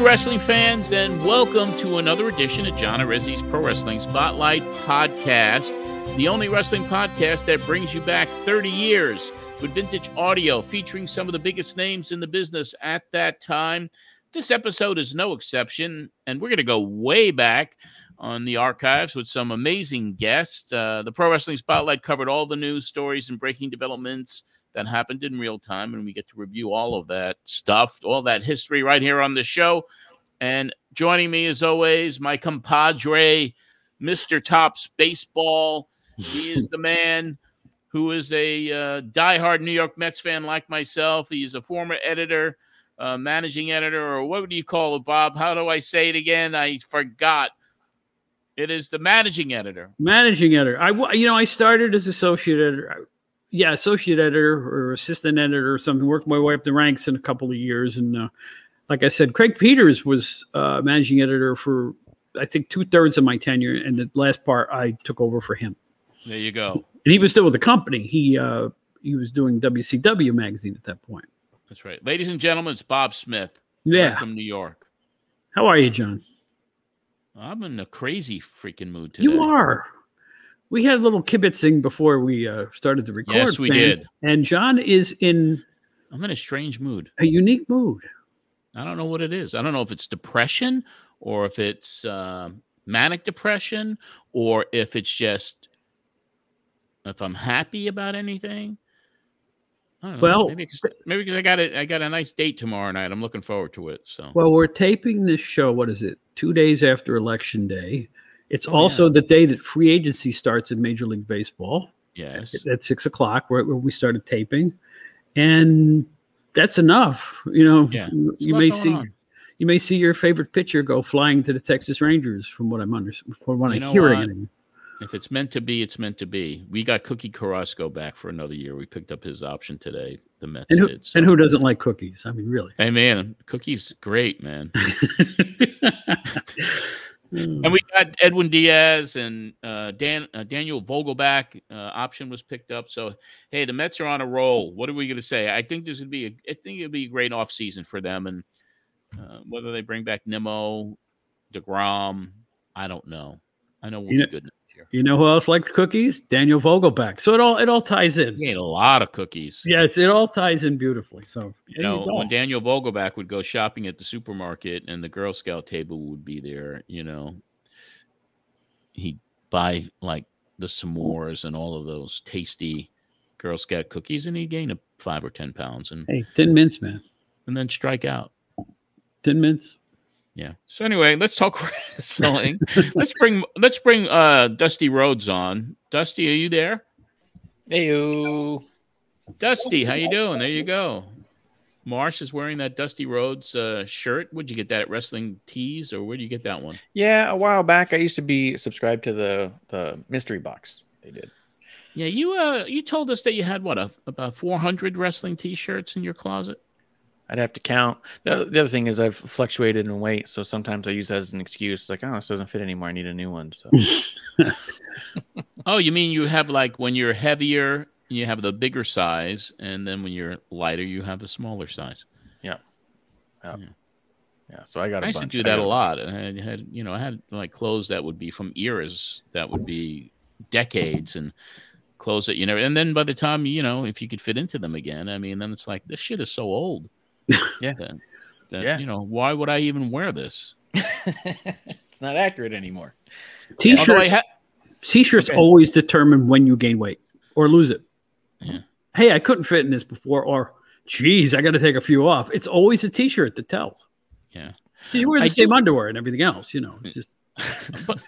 Wrestling fans? And welcome to another edition of John Arezzi's Pro Wrestling Spotlight Podcast, the only wrestling podcast that brings you back 30 years with vintage audio featuring some of the biggest names in the business at that time. This episode is no exception, and we're going to go way back on the archives with some amazing guests. Uh, the Pro Wrestling Spotlight covered all the news stories and breaking developments that happened in real time, and we get to review all of that stuff, all that history right here on the show. And joining me, as always, my compadre, Mr. Tops Baseball. He is the man who is a uh, diehard New York Mets fan like myself. He's a former editor, uh, managing editor, or what do you call it, Bob? How do I say it again? I forgot. It is the managing editor. Managing editor. I, you know, I started as associate editor yeah, associate editor or assistant editor or something. Worked my way up the ranks in a couple of years, and uh, like I said, Craig Peters was uh, managing editor for I think two thirds of my tenure, and the last part I took over for him. There you go. And he was still with the company. He uh, he was doing WCW magazine at that point. That's right, ladies and gentlemen. It's Bob Smith. Yeah, from New York. How are you, John? I'm in a crazy freaking mood today. You are we had a little kibitzing before we uh, started to record. Yes, we did. And John is in. I'm in a strange mood. A unique mood. I don't know what it is. I don't know if it's depression or if it's uh, manic depression or if it's just if I'm happy about anything. Well, maybe cause, maybe I got a I got a nice date tomorrow night. I'm looking forward to it. So well, we're taping this show. What is it? Two days after election day. It's oh, also yeah. the day that free agency starts in Major League Baseball. Yes. At, at six o'clock, where, where, we started taping. And that's enough. You know, yeah. you, you may see on. you may see your favorite pitcher go flying to the Texas Rangers from what I'm under from what you I'm hearing. If it's meant to be, it's meant to be. We got Cookie Carrasco back for another year. We picked up his option today. The Mets and who, did. So. And who doesn't like cookies? I mean, really. Hey man, cookies great, man. And we got Edwin Diaz and uh, Dan uh, Daniel Vogelbach uh, option was picked up. So hey, the Mets are on a roll. What are we going to say? I think this would be a, I think it'd be a great offseason for them. And uh, whether they bring back Nimmo, Degrom, I don't know. I know we'll you be good year. You know who else likes cookies? Daniel Vogelbach. So it all it all ties in. He ate a lot of cookies. Yes, it all ties in beautifully. So you know, you when Daniel Vogelbach would go shopping at the supermarket and the Girl Scout table would be there, you know, he'd buy like the s'mores and all of those tasty Girl Scout cookies, and he'd gain a five or ten pounds. And hey, thin mints, man, and then strike out. Thin mints. Yeah. So anyway, let's talk wrestling. let's bring let's bring uh Dusty Rhodes on. Dusty, are you there? Hey Dusty, how you doing? There you go. Marsh is wearing that Dusty Rhodes uh, shirt. Would you get that at Wrestling Tees, or where do you get that one? Yeah, a while back, I used to be subscribed to the the mystery box. They did. Yeah, you uh, you told us that you had what a, about four hundred wrestling T-shirts in your closet. I'd have to count. The, the, other thing is I've fluctuated in weight, so sometimes I use that as an excuse, like, oh, this doesn't fit anymore. I need a new one. So. oh, you mean you have like when you're heavier, you have the bigger size, and then when you're lighter, you have a smaller size. Yeah. Yeah. Yeah. yeah. So I got. I used bunch. to do that a lot. I had, had, you know, I had like clothes that would be from eras that would be decades and clothes that you never. And then by the time you know, if you could fit into them again, I mean, then it's like this shit is so old. Yeah. That, that, yeah. You know, why would I even wear this? it's not accurate anymore. T-shirts, ha- t-shirts okay. always determine when you gain weight or lose it. Yeah. Hey, I couldn't fit in this before, or geez, I got to take a few off. It's always a t-shirt that tells. Yeah. You wear the I same do- underwear and everything else, you know. It's just. but,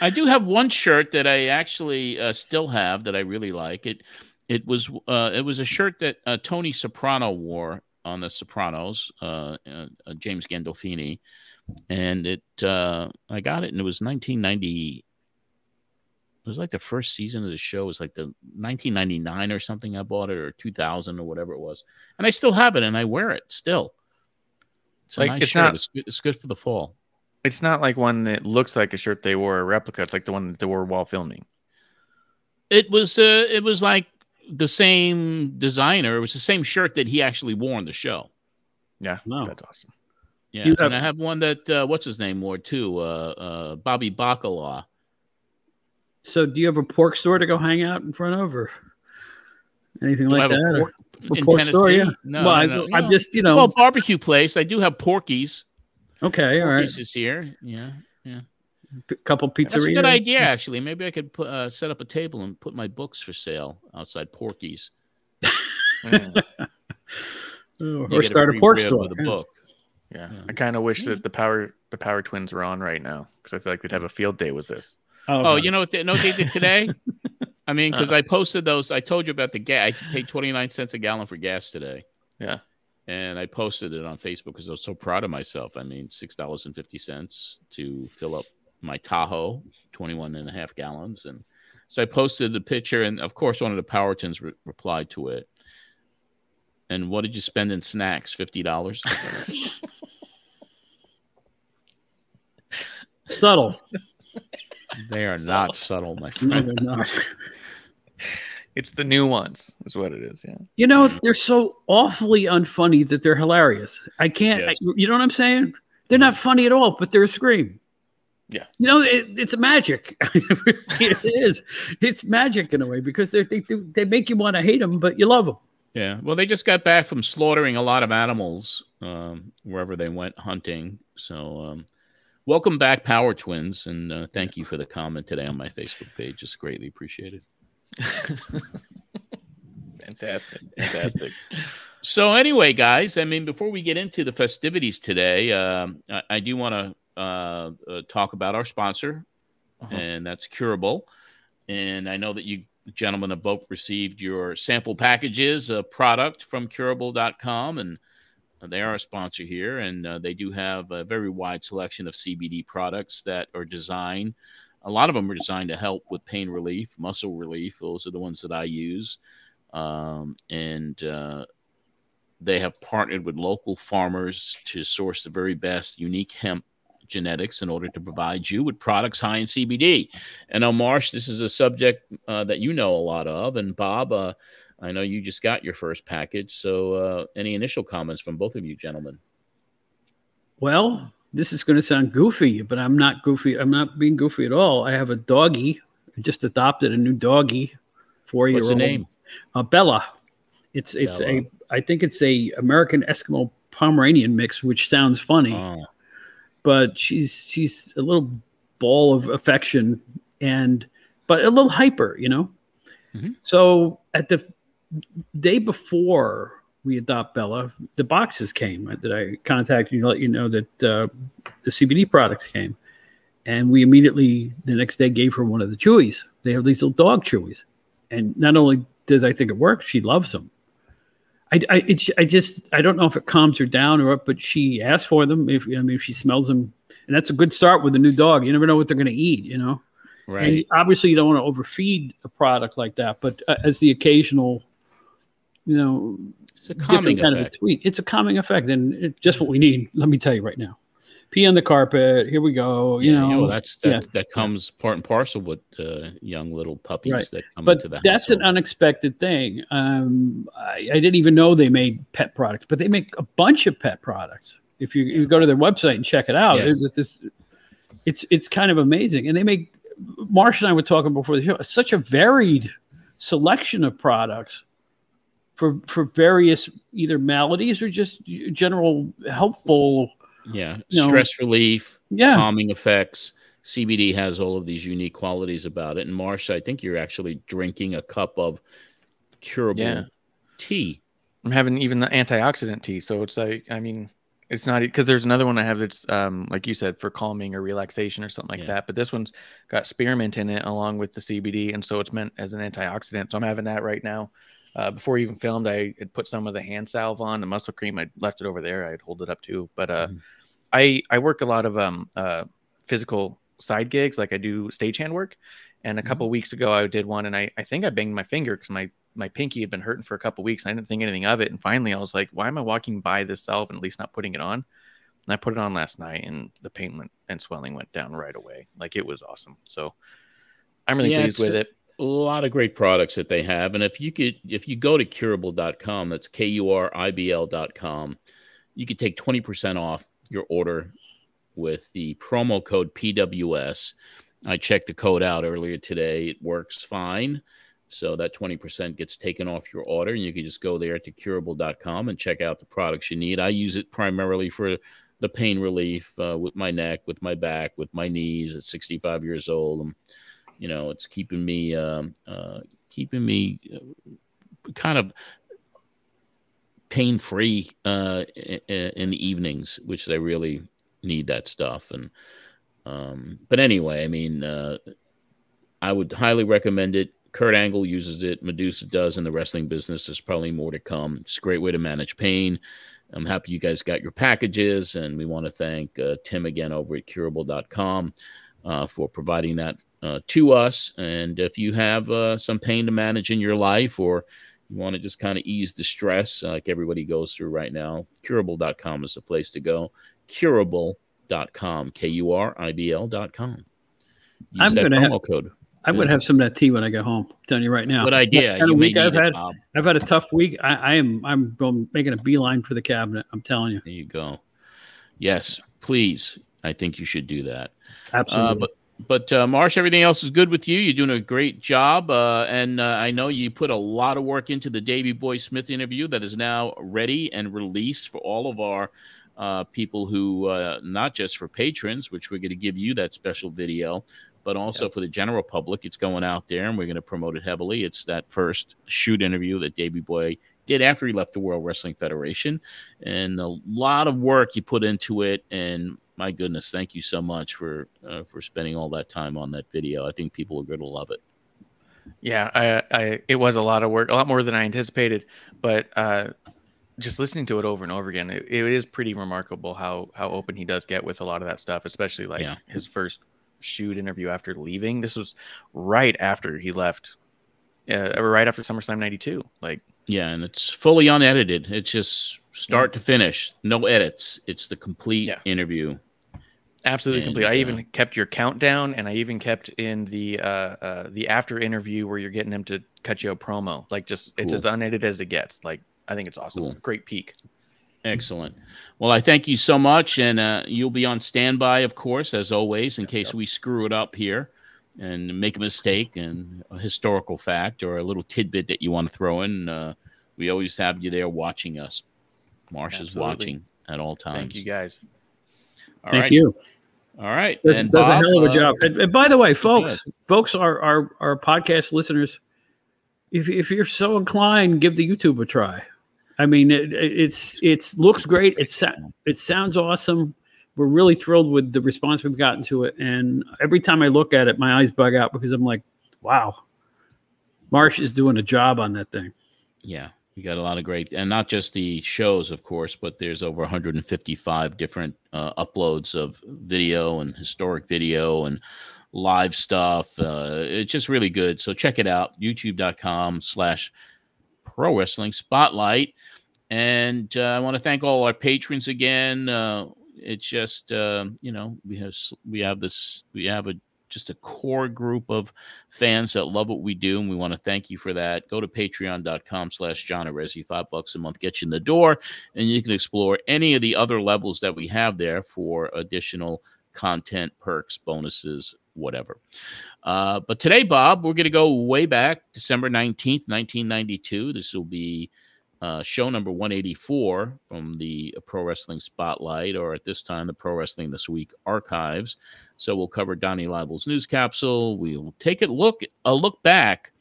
I do have one shirt that I actually uh, still have that I really like. It it was uh, it was a shirt that uh, Tony Soprano wore on The Sopranos, uh, uh, James Gandolfini, and it uh, I got it, and it was 1990. It was like the first season of the show. It was like the 1999 or something. I bought it or 2000 or whatever it was, and I still have it, and I wear it still. It's like nice it's shirt. not. It's good, it's good for the fall. It's not like one that looks like a shirt they wore a replica. It's like the one that they wore while filming. It was. Uh, it was like the same designer. It was the same shirt that he actually wore on the show. Yeah, no. that's awesome. Yeah, you and have- I have one that uh, what's his name wore too. Uh, uh, Bobby Bacala. So, do you have a pork store to go hang out in front of, or anything Do I like have that? or- pork a in pork Tennessee? store, yeah. No, well, no, I, no. I'm just, you know, well, barbecue place. I do have Porkies. okay, all right. Porky's is here. Yeah, yeah, P- couple pizzerias. that's a good idea. Actually, maybe I could put, uh, set up a table and put my books for sale outside Porky's. Oh, or start a free pork store. with a yeah. book. yeah. Yeah. I kind of wish Yeah. that the power the power twins were on right now because I feel like they'd have a field day with this. Oh, God. you know what? They, no, they did today. I mean, because I posted those. I told you about the gas. I paid twenty nine cents a gallon for gas today. Yeah. and I posted it on Facebook because I was so proud of myself. I mean, six dollars and fifty cents to fill up my Tahoe, 21 and a half gallons, and so I posted the picture, and of course, one of the Power Twins re- replied to it. And what did you spend in snacks? Fifty dollars. subtle. they are not subtle, my friend. No, they're not. It's the new ones, is what it is. Yeah. You know, they're so awfully unfunny that they're hilarious. I can't. Yes. I- you know what I'm saying? They're not mm. funny at all, but they're a scream. Yeah. You know, it, it's magic. it is. It's magic in a way because they're, they they they make you want to hate them, but you love them. Yeah, well, they just got back from slaughtering a lot of animals um, wherever they went hunting. So, um, welcome back, Power Twins, and uh, thank you for the comment today on my Facebook page. It's greatly appreciated. Fantastic. Fantastic. So, anyway, guys, I mean, before we get into the festivities today, um, I, I do want to uh, uh, talk about our sponsor, Uh-huh. and that's Curable. And I know that you gentlemen have both received your sample packages of product from curable.com, and they are a sponsor here. And uh, they do have a very wide selection of CBD products that are designed. A lot of them are designed to help with pain relief, muscle relief. Those are the ones that I use. Um, and uh, they have partnered with local farmers to source the very best unique hemp genetics in order to provide you with products high in CBD. And now, Marsh, this is a subject uh, that you know a lot of. And Bob, uh, I know you just got your first package. So, uh, any initial comments from both of you gentlemen? Well, this is going to sound goofy, but I'm not goofy. I'm not being goofy at all. I have a doggy. I just adopted a new doggy, four year What's old. the name? Uh, Bella. It's it's Bella. a I think it's a American Eskimo Pomeranian mix, which sounds funny, Oh, but she's she's a little ball of affection and but a little hyper, you know. Mhm. So at the day before we adopt Bella, the boxes came that I contacted you to let you know that uh, the CBD products came, and we immediately the next day gave her one of the chewies. They have these little dog chewies, and not only does I think it works, she loves them. I, I, it, I just I don't know if it calms her down or what, but she asks for them. If I mean, if she smells them, and that's a good start with a new dog. You never know what they're going to eat, you know. And right. obviously, you don't want to overfeed a product like that, but uh, as the occasional, you know, It's a calming different kind of a effect. tweet, it's a calming effect, and it's just what we need. Let me tell you right now. Pee on the carpet. Here we go. You Yeah, know, well, that's that, yeah. that comes part and parcel with uh, young little puppies Right. that come but into the that's household. an unexpected thing. Um, I, I didn't even know they made pet products, but they make a bunch of pet products. If you, you go to their website and check it out, Yes. it's, it's it's it's kind of amazing. And they make Marsh and I were talking before the show. Such a varied selection of products for for various either maladies or just general helpful. Yeah, you know, stress relief, Yeah, calming effects. CBD has all of these unique qualities about it. And Marsha, I think you're actually drinking a cup of curable Yeah. tea. I'm having even the antioxidant tea, so it's like I mean, it's not because there's another one I have that's um like you said for calming or relaxation or something like Yeah. that. But this one's got spearmint in it along with the CBD, and so it's meant as an antioxidant. So I'm having that right now. Uh, before we even filmed, I had put some of the hand salve on the muscle cream. I left it over there. I'd hold it up too. But uh, Mhm. I I work a lot of um uh physical side gigs, like I do stagehand work. And a couple weeks ago, I did one, and I, I think I banged my finger because my my pinky had been hurting for a couple weeks. And I didn't think anything of it, and finally, I was like, "Why am I walking by this salve and at least not putting it on?" And I put it on last night, and the pain went, and swelling went down right away. Like it was awesome. So I'm really Yeah, pleased with it. a lot of great products that they have and if you could if you go to curable.com that's k-u-r-i-b-l.com you could take 20% off your order with the promo code PWS. I checked the code out earlier today. It works fine. So that 20% gets taken off your order, and you can just go there to curable.com and check out the products you need. I use it primarily for the pain relief uh, with my neck, with my back, with my knees at 65 years old. And, you know, it's keeping me, um, uh, keeping me uh, kind of pain free uh, in, the evenings, which they really need that stuff. And, um, but anyway, I mean, uh, I would highly recommend it. Kurt Angle uses it. Medusa does in the wrestling business. There's probably more to come. It's a great way to manage pain. I'm happy you guys got your packages, and we want to thank uh, Tim again over at curable.com uh, for providing that uh, to us. And if you have uh, some pain to manage in your life or you want to just kind of ease the stress uh, like everybody goes through right now, curable.com is the place to go. Curable.com, K U R I B L.com. Use I'm gonna have- code. I'm going to have some of that tea when I get home. I'm telling you right now. Good idea. Kind You of week I've it, had. Bob. I've had a tough week. I, I am. I'm going making a beeline for the cabinet. I'm telling you. There you go. Yes, please. I think you should do that. Absolutely. Uh, but but uh, Marsh, everything else is good with you. You're doing a great job, uh, and uh, I know you put a lot of work into the Davey Boy Smith interview that is now ready and released for all of our uh, people who, uh, not just for patrons, which we're going to give you that special video, but also for the general public. It's going out there, and we're going to promote it heavily. It's that first shoot interview that Davey Boy did after he left the World Wrestling Federation, and a lot of work you put into it. And my goodness, thank you so much for uh, for spending all that time on that video. I think people are going to love it. Yeah, I, I, it was a lot of work, a lot more than I anticipated. But uh, just listening to it over and over again, it, it is pretty remarkable how how open he does get with a lot of that stuff, especially like Yeah. his first shoot interview after leaving. This was right after he left, uh, right after SummerSlam '92. Like, Yeah, and it's fully unedited. It's just start to finish, no edits. It's the complete Yeah. interview. Absolutely And, complete. I uh, even kept your countdown, and I even kept in the uh, uh, the after interview where you're getting him to cut you a promo. Like, just it's as unedited as it gets. Like, I think it's awesome. Cool. Great peak. Excellent. Well, I thank you so much, and uh, you'll be on standby, of course, as always, in case we screw it up here and make a mistake and a historical fact or a little tidbit that you want to throw in. Uh, we always have you there watching us. Marsh is watching at all times. Thank you guys. All Thank right. you. All right. Does, And does Bob, a hell of a uh, job. And, and by the way, folks, folks, our, our our podcast listeners, if if you're so inclined, give the YouTube a try. I mean, it, it- it's it's looks great. It sa- it sounds awesome. We're really thrilled with the response we've gotten to it. And every time I look at it, my eyes bug out because I'm like, wow, Marsh is doing a job on that thing. Yeah, you got a lot of great, and not just the shows, of course, but there's over 155 different uh, uploads of video and historic video and live stuff. Uh, it's just really good. So check it out, youtube.com slash pro wrestling spotlight. And uh, I want to thank all our patrons again. Uh, it's just, uh, you know, we have, we have this, we have a, just a core group of fans that love what we do, and we want to thank you for that. Go to patreon.com slash John Arezzi. Five bucks a month gets you in the door, and you can explore any of the other levels that we have there for additional content, perks, bonuses, whatever. Uh, but today, Bob, we're going to go way back, December 19th, 1992. This will be uh, show number 184 from the Pro Wrestling Spotlight, or at this time, the Pro Wrestling This Week archives. So we'll cover Donnie Laible's news capsule. We'll take a look a look back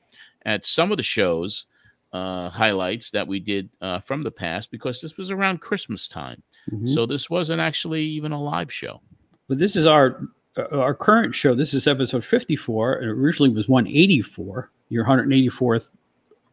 at some of the shows uh, highlights that we did uh, from the past because this was around Christmas time. Mm-hmm. So this wasn't actually even a live show. But this is our uh, our current show. This is episode 54, and it originally was 184, your 184th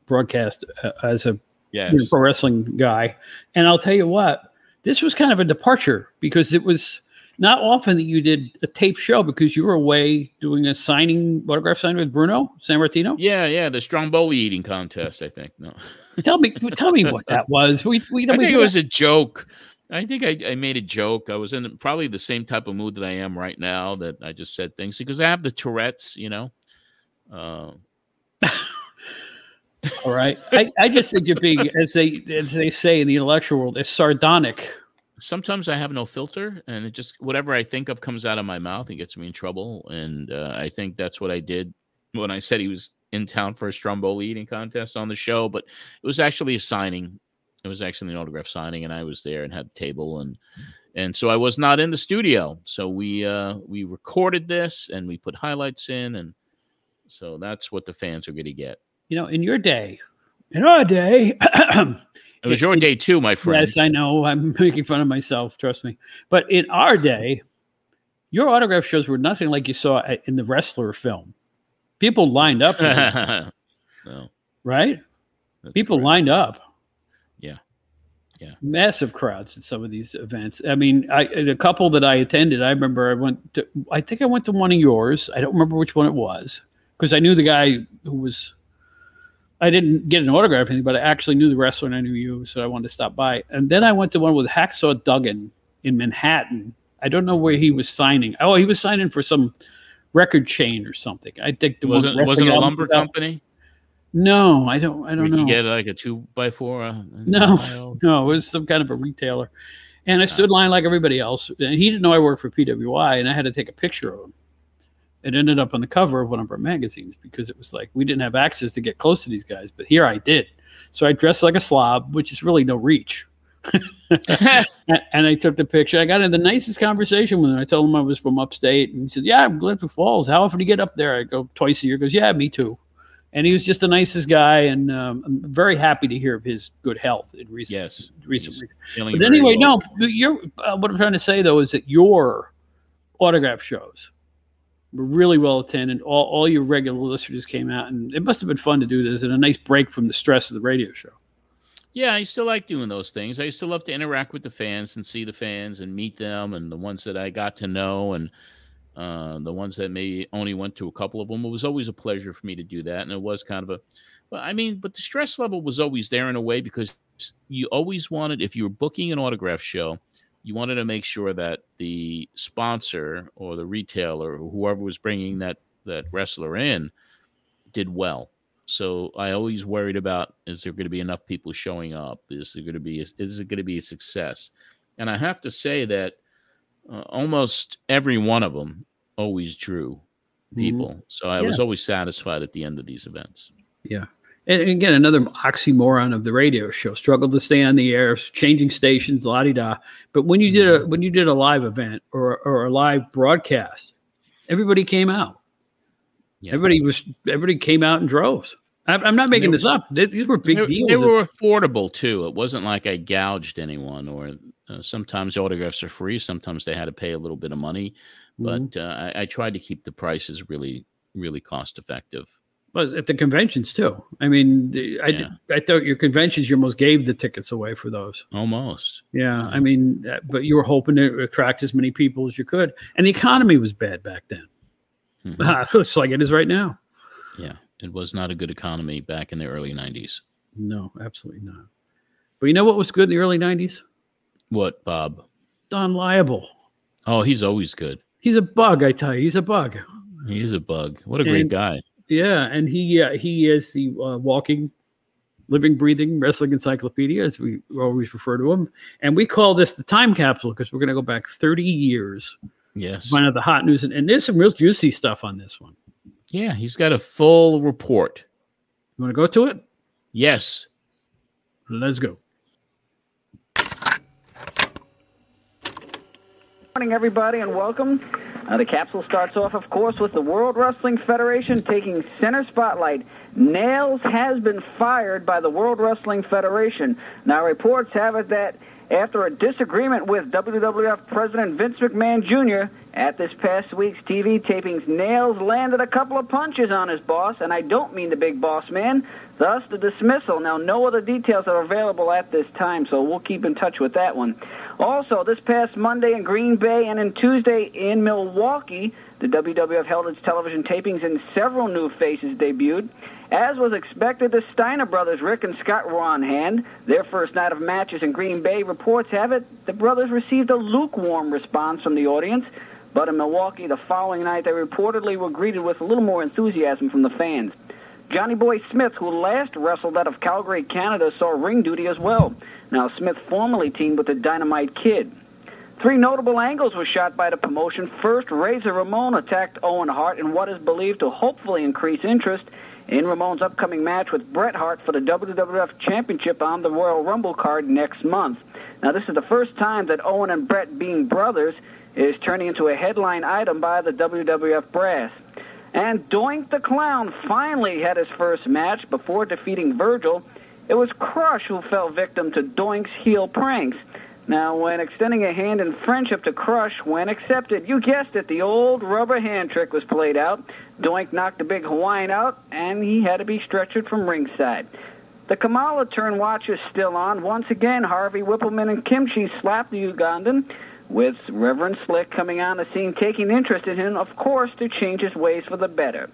broadcast uh, as a Yes. you know, pro wrestling guy. And I'll tell you what, this was kind of a departure because it was not often that you did a tape show because you were away doing a signing autograph signing with Bruno Sammartino. Yeah, yeah, the Stromboli eating contest. I think no. Tell me, tell me what that was. We we, I we think it was a joke. I think I, I made a joke. I was in probably the same type of mood that I am right now. That I just said things because I have the Tourette's. You know. Uh, all right. I, I just think you're being, as they as they say in the intellectual world, as sardonic. sometimes I have no filter, and it just whatever I think of comes out of my mouth and gets me in trouble. And uh, I think that's what I did when I said he was in town for a Stromboli eating contest on the show. But it was actually a signing. It was actually an autograph signing, and I was there and had a table, and and so I was not in the studio. So we uh, we recorded this and we put highlights in, and so that's what the fans are going to get. You know, in your day, in our day. It was your day too, my friend. Yes, I know. I'm making fun of myself. Trust me. But in our day, your autograph shows were nothing like you saw in the wrestler film. People lined up, no, right? that's People correct. lined up. Yeah. Yeah. Massive crowds at some of these events. I mean, I at a couple that I attended. I remember I went to. I think I went to one of yours. I don't remember which one it was because I knew the guy who was. I didn't get an autograph or anything, but I actually knew the wrestler and I knew you, so I wanted to stop by. And then I went to one with Hacksaw Duggan in Manhattan. I don't know where he was signing. Oh, he was signing for some record chain or something. I think the It wasn't wasn't a lumber company. No, I don't. I don't you know. could get like a two by four. Uh, No. No, it was some kind of a retailer. And I stood in line like everybody else. And he didn't know I worked for PWI, and I had to take a picture of him. It ended up on the cover of one of our magazines because it was like we didn't have access to get close to these guys, but here I did. So I dressed like a slob, which is really no reach. and, I took the picture. I got in the nicest conversation with him. I told him I was from upstate, and he said, "Yeah, I'm Glens Falls. How often do you get up there?" I go twice a year. He goes, "Yeah, me too." And he was just the nicest guy, and um, I'm very happy to hear of his good health in recent yes. recent weeks. But anyway, well. no, you're, uh, what I'm trying to say though is that your autograph shows really well attended. All, all your regular listeners came out, and it must have been fun to do this and a nice break from the stress of the radio show. Yeah, I still like doing those things. I used to love to interact with the fans and see the fans and meet them and the ones that I got to know and uh, the ones that maybe only went to a couple of them. It was always a pleasure for me to do that, and it was kind of a. Well, I mean, but the stress level was always there in a way because you always wanted, if you were booking an autograph show, you wanted to make sure that the sponsor or the retailer or whoever was bringing that that wrestler in did well. So I always worried about is there going to be enough people showing up? Is there going to be is it going to be a success? And I have to say that uh, almost every one of them always drew people. So I was always satisfied at the end of these events. Yeah. And again, another oxymoron of the radio show. Struggled to stay on the air, changing stations, la di da. But when you did a when you did a live event or or a live broadcast, everybody came out. Yeah. Everybody was everybody came out in droves. I'm, I'm not making they- this up. Th- These were big they, deals. They were affordable too. It wasn't like I gouged anyone. Or uh, sometimes autographs are free. Sometimes they had to pay a little bit of money. But uh, I, I tried to keep the prices really, really cost effective. Well, at the conventions too. I mean, the, I Yeah. I thought your conventions you almost gave the tickets away for those. Almost. Yeah, I mean, but you were hoping to attract as many people as you could, and the economy was bad back then. Mhm. it's like it is right now. Yeah, it was not a good economy back in the early '90s. No, absolutely not. But you know what was good in the early '90s? What, Bob? Don Laible. Oh, he's always good. He's a bug, I tell you. He's a bug. He is a bug. What a great guy. Yeah, and he uh, he is the uh, walking, living, breathing wrestling encyclopedia, as we always refer to him. And we call this the time capsule because we're going to go back 30 years, Yes. find out the hot news, and, and there's some real juicy stuff on this one. Yeah, he's got a full report. You want to go to it? Yes. Let's go. morning, everybody, and welcome. Uh, the capsule starts off, of course, with the World Wrestling Federation taking center spotlight. Nails has been fired by the World Wrestling Federation. Now, reports have it that after a disagreement with WWF President Vince McMahon Jr. at this past week's TV tapings, Nails landed a couple of punches on his boss, and I don't mean the big boss man, thus the dismissal. Now, no other details are available at this time, so we'll keep in touch with that one. Also, this past Monday in Green Bay and in Tuesday in Milwaukee, the WWF held its television tapings and several new faces debuted. As was expected, the Steiner brothers, Rick and Scott, were on hand. Their first night of matches in Green Bay, reports have it, the brothers received a lukewarm response from the audience. But in Milwaukee, the following night, they reportedly were greeted with a little more enthusiasm from the fans. Johnny Boy Smith, who last wrestled out of Calgary, Canada, saw ring duty as well. Now, Smith formerly teamed with the Dynamite Kid. Three notable angles were shot by the promotion. First, Razor Ramon attacked Owen Hart in what is believed to hopefully increase interest in Ramon's upcoming match with Bret Hart for the WWF Championship on the Royal Rumble card next month. Now, this is the first time that Owen and Bret, being brothers, is turning into a headline item by the WWF brass. And Doink the Clown finally had his first match before defeating Virgil. It was Crush who fell victim to Doink's heel pranks. Now, when extending a hand in friendship to Crush, when accepted, you guessed it, the old rubber hand trick was played out. Doink knocked the big Hawaiian out, and he had to be stretchered from ringside. The Kamala turn watch is still on. Once again, Harvey Wippleman and Kim Chee slapped the Ugandan, with Reverend Slick coming on the scene, taking interest in him, of course, to change his ways for the better.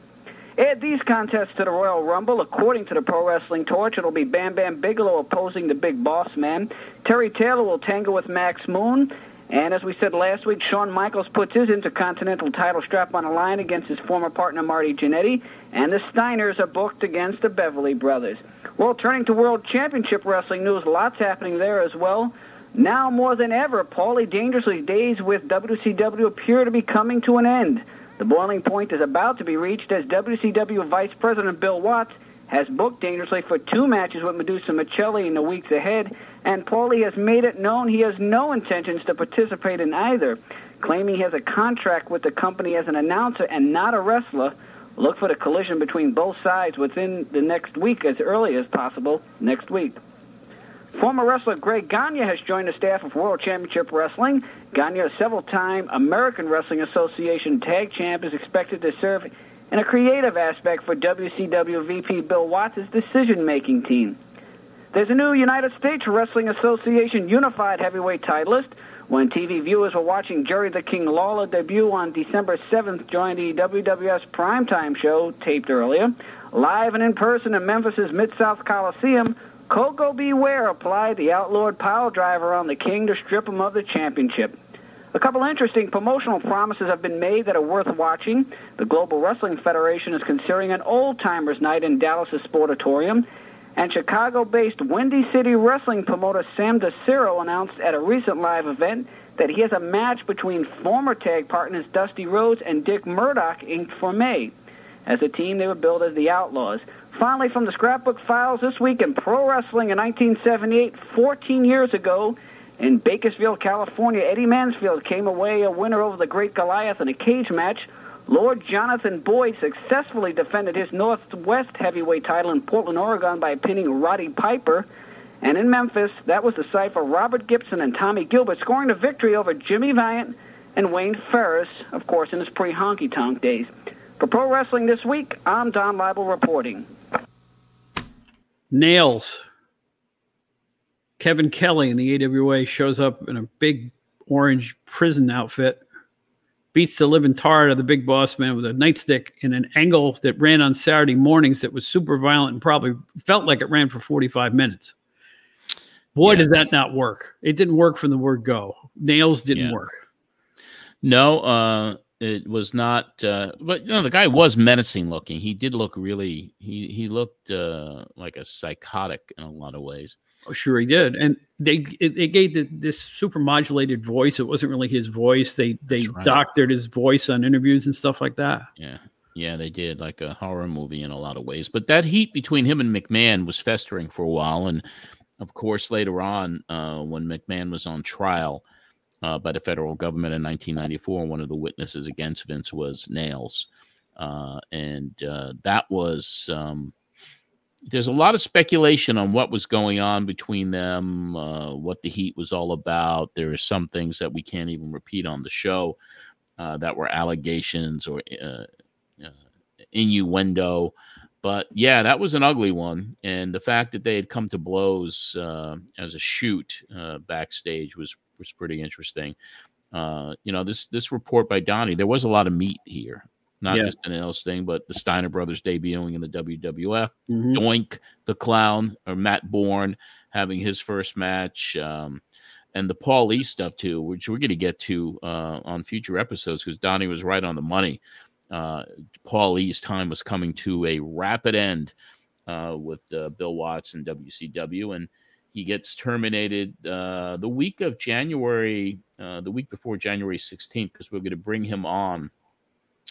Add these contests to the Royal Rumble. According to the Pro Wrestling Torch, it'll be Bam Bam Bigelow opposing the Big Boss Man. Terry Taylor will tangle with Max Moon. And as we said last week, Shawn Michaels puts his Intercontinental title strap on the line against his former partner Marty Jannetty. And the Steiners are booked against the Beverly Brothers. Well, turning to World Championship Wrestling news, lots happening there as well. Now more than ever, Paulie Dangerously's days with WCW appear to be coming to an end. The boiling point is about to be reached as WCW Vice President Bill Watts has booked Dangerously for two matches with Medusa Miceli in the weeks ahead, and Paulie has made it known he has no intentions to participate in either, claiming he has a contract with the company as an announcer and not a wrestler. Look for the collision between both sides within the next week, as early as possible next week. Former wrestler Greg Gagne has joined the staff of World Championship Wrestling. Gagne, a several-time American Wrestling Association tag champ, is expected to serve in a creative aspect for WCW VP Bill Watts' decision-making team. There's a new United States Wrestling Association unified heavyweight titleist. When TV viewers were watching Jerry the King Lawler debut on December 7th during the WWF primetime show taped earlier, live and in person in Memphis' Mid-South Coliseum, Koko B. Ware applied the outlawed pile driver on the King to strip him of the championship. A couple interesting promotional promises have been made that are worth watching. The Global Wrestling Federation is considering an old-timers night in Dallas' Sportatorium, and Chicago-based Windy City wrestling promoter Sam DeCero announced at a recent live event that he has a match between former tag partners Dusty Rhodes and Dick Murdoch inked for May. As a team, they were billed as the Outlaws. Finally, from the scrapbook files this week in pro wrestling in 1978, 14 years ago, in Bakersfield, California, Eddie Mansfield came away a winner over the Great Goliath in a cage match. Lord Jonathan Boyd successfully defended his Northwest heavyweight title in Portland, Oregon by pinning Roddy Piper. And in Memphis, that was the site for Robert Gibson and Tommy Gilbert scoring the victory over Jimmy Valiant and Wayne Ferris, of course, in his pre-honky tonk days. For Pro Wrestling This Week, I'm Don Laible reporting. Nails. Kevin Kelly in the AWA shows up in a big orange prison outfit, beats the living tar out of the big boss man with a nightstick in an angle that ran on Saturday mornings that was super violent and probably felt like it ran for 45 minutes. Boy, yeah. did that not work. It didn't work from the word go. Nails didn't yeah. work. No, uh, it was not uh, but you know the guy was menacing looking. He did look really he he looked uh, like a psychotic in a lot of ways. Oh sure he did. And they they gave the, this super modulated voice. It wasn't really his voice. They they right. doctored his voice on interviews and stuff like that. Yeah. Yeah they did like a horror movie in a lot of ways. But that heat between him and mcmahon was festering for a while. And of course later on uh, when mcmahon was on trial uh, by the federal government in 1994. One of the witnesses against Vince was Nails. Uh, and uh, that was, um, there's a lot of speculation on what was going on between them, uh, what the heat was all about. There are some things that we can't even repeat on the show uh, that were allegations or uh, innuendo. But yeah, that was an ugly one. And the fact that they had come to blows as a shoot backstage was was pretty interesting. Uh, you know, this this report by Donnie, there was a lot of meat here. Not yeah. just an else thing, but the Steiner brothers debuting in the WWF. Mm-hmm. Doink the Clown or Matt Borne having his first match. Um, and the Paul E stuff too, which we're going to get to uh, on future episodes because Donnie was right on the money. Uh, Paul E's time was coming to a rapid end uh, with uh, Bill Watts and WCW, and he gets terminated uh, the week of January, uh, the week before January 16th, because we're going to bring him on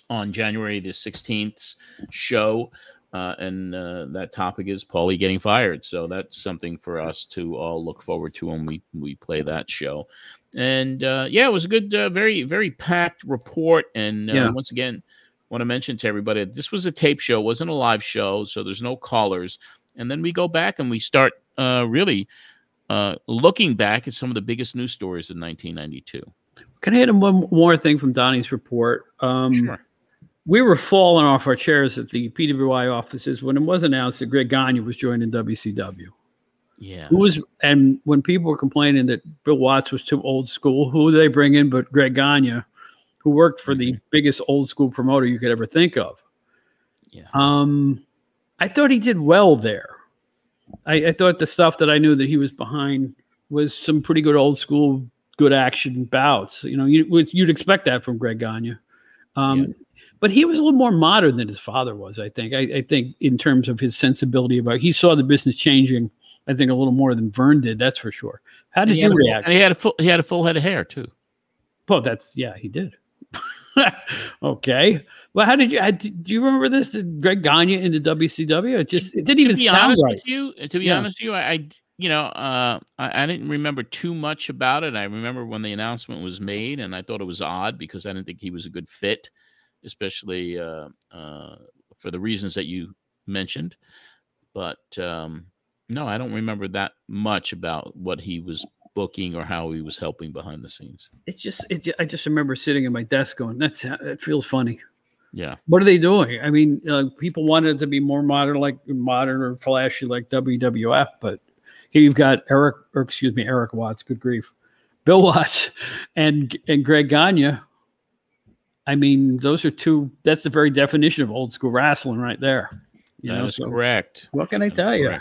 on January the 16th show. Uh, and uh, that topic is Paulie getting fired. So that's something for us to all look forward to when we we play that show. And uh, yeah, it was a good, uh, very very packed report. And uh, Yeah. once again, want to mention to everybody this was a tape show, it wasn't a live show, so there's no callers. And then we go back and we start uh, really uh, looking back at some of the biggest news stories in 1992. Can I add one more thing from Donnie's report? Um, sure. We were falling off our chairs at the PWI offices when it was announced that Greg Gagne was joining WCW. Yeah. Who was and when people were complaining that Bill Watts was too old school, who did they bring in but Greg Gagne, who worked for the biggest old school promoter you could ever think of? Yeah. Um, I thought he did well there. I, I thought the stuff that I knew that he was behind was some pretty good old school, good action bouts. You know, you, would- you'd expect that from Greg Gagne. Um, Yeah. But he was a little more modern than his father was. I think. I, I think in terms of his sensibility about, he saw the business changing. I think a little more than Vern did. That's for sure. How did you full, react? and he had a full he had a full head of hair too. Well, that's yeah, he did. okay. Well, how did you? how- Do you remember this? Did Greg Gagne into WCW? It just it didn't even to be sound honest right. with you, to be Yeah. honest with you, I, I you know, uh, I, I didn't remember too much about it. I remember when the announcement was made, and I thought it was odd because I didn't think he was a good fit, especially uh, uh, for the reasons that you mentioned. But um, no, I don't remember that much about what he was booking or how he was helping behind the scenes. It's just, it, I just remember sitting at my desk going, "That's that feels funny." Yeah, What are they doing? I mean, uh, people wanted to be more modern, like modern or flashy, like WWF. But here you've got Eric, or excuse me, Eric Watts. Good grief, Bill Watts, and and Greg Gagne. I mean, those are two. That's the very definition of old school wrestling, right there. You that know, so correct. what can I tell you? Uh,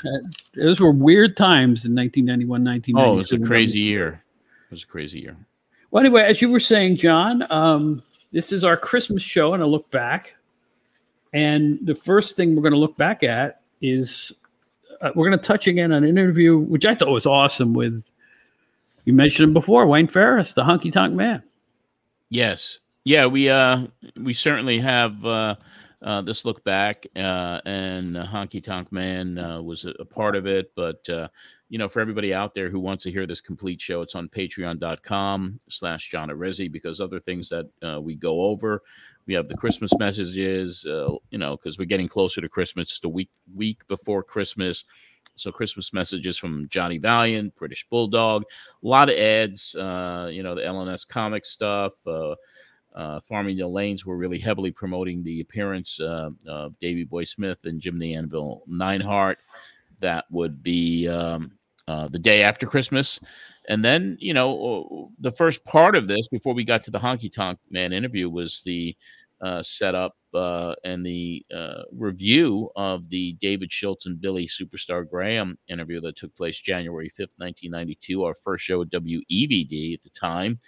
Those were weird times in 1991, 1992. Oh, it was a crazy year. It was a crazy year. Well, anyway, as you were saying, John, um, this is our Christmas show and a look back. And the first thing we're going to look back at is uh, we're going to touch again on an interview, which I thought was awesome with, you mentioned him before, Wayne Ferris, the honky tonk man. Yes. Yeah, we uh we certainly have uh, uh this look back uh and Honky Tonk Man uh, was a, a part of it, but uh you know, for everybody out there who wants to hear this complete show, it's on patreon.com slash John Arezzi because other things that uh, we go over. We have the Christmas messages, uh, you know, because we're getting closer to Christmas, the week week before Christmas. So Christmas messages from Johnny Valiant, British Bulldog, a lot of ads, uh, you know, the LNS comic stuff, uh, uh, Farmingdale Lanes were really heavily promoting the appearance uh, of Davey Boy Smith and Jim the Anvil Neidhart. That would be um, uh, the day after Christmas. And then, you know, the first part of this before we got to the Honky Tonk Man interview was the uh, setup uh, and the uh, review of the David Schultz and Billy Superstar Graham interview that took place January 5th, 1992, our first show at WEVD at the time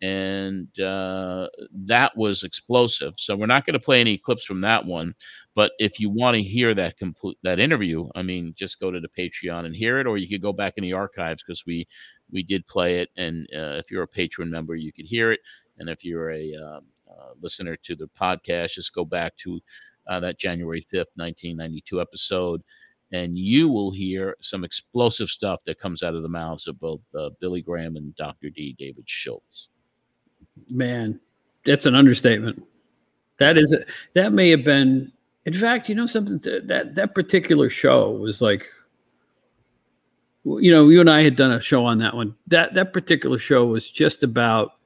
and uh, that was explosive. So we're not going to play any clips from that one, but if you want to hear that complete that interview, I mean, just go to the Patreon and hear it, or you could go back in the archives because we we did play it, and uh, if you're a patron member, you could hear it, and if you're a um, uh, listener to the podcast, just go back to uh, that January fifth, nineteen ninety two episode. And you will hear some explosive stuff that comes out of the mouths of both uh, Billy Graham and Dr. D. David Schultz. Man, that's an understatement. That is that may have been. In fact, you know something that that, particular show was like. You know, you and I had done a show on that one. That that particular show was just about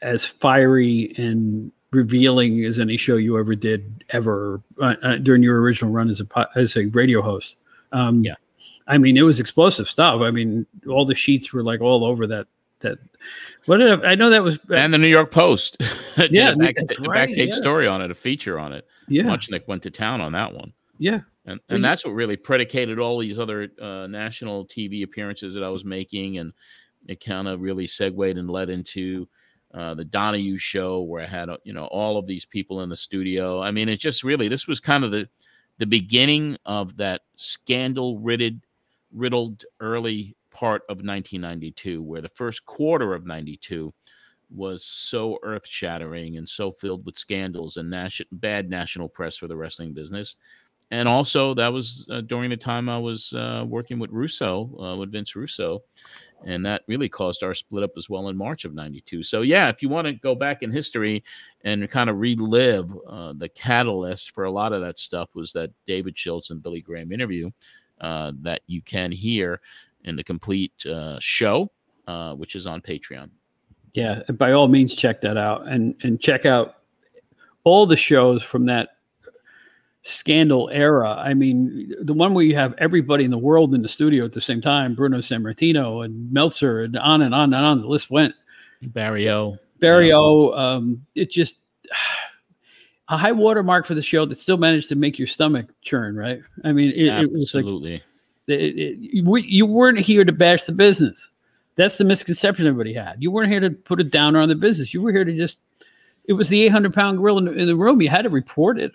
as fiery and revealing as any show you ever did ever uh, uh, during your original run as a as a radio host. Um, Yeah. I mean, it was explosive stuff. I mean, all the sheets were like all over that. That what did I, I know that was and the New York Post did Yeah, a back, right, backstage yeah. story on it, a feature on it. yeah Muchnick went to town on that one, yeah and and that's what really predicated all these other uh, national TV appearances that I was making, and it kind of really segued and led into uh, the Donahue show where I had uh, you know all of these people in the studio. I mean, it just really this was kind of the the beginning of that scandal ridden riddled early part of 1992, where the first quarter of 92 was so earth shattering and so filled with scandals and nas- bad national press for the wrestling business. And also, that was uh, during the time I was uh, working with Russo, uh, with Vince Russo. And that really caused our split up as well in March of 92. So, yeah, if you want to go back in history and kind of relive uh, the catalyst for a lot of that stuff, was that David Schultz and Billy Graham interview uh, that you can hear in the complete uh, show, which is on Patreon. Yeah, by all means, check that out and and check out all the shows from that scandal era. I mean, the one where you have everybody in the world in the studio at the same time, Bruno Sammartino and Meltzer, and on and on and on. The list went. Barrio. Barrio. Um, it just a high watermark for the show that still managed to make your stomach churn, right? I mean, it, it was like absolutely. It, it, you weren't here to bash the business. That's the misconception everybody had. You weren't here to put a downer on the business. You were here to just. It was the 800 pound gorilla in the, in the room. You had to report it.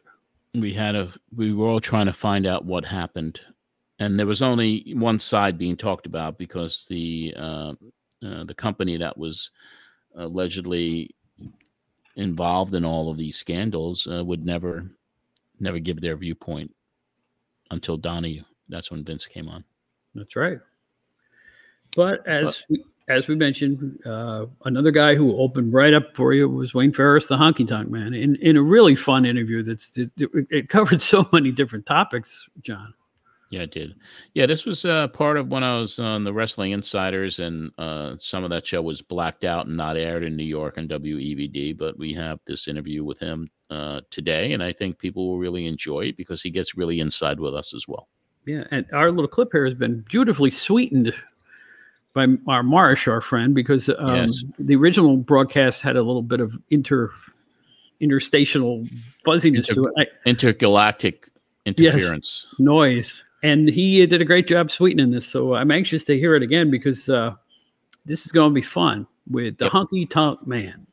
We had a. We were all trying to find out what happened, and there was only one side being talked about because the uh, uh, the company that was allegedly involved in all of these scandals uh, would never never give their viewpoint until Donnie. That's when Vince came on. That's right. But as we, as we mentioned, uh, another guy who opened right up for you was Wayne Farris, the Honky Tonk Man, in, in a really fun interview. That's it, it, covered so many different topics, John. Yeah, it did. Yeah, this was uh, part of when I was on the Wrestling Insiders, and uh, some of that show was blacked out and not aired in New York on WEVD. But we have this interview with him uh, today, and I think people will really enjoy it because he gets really inside with us as well. Yeah, and our little clip here has been beautifully sweetened by our Marsh, our friend, because um, yes. the original broadcast had a little bit of inter interstational fuzziness inter, to it. I, intergalactic interference yes, noise, and he did a great job sweetening this. So I'm anxious to hear it again because uh, this is going to be fun with the yep. Honky Tonk Man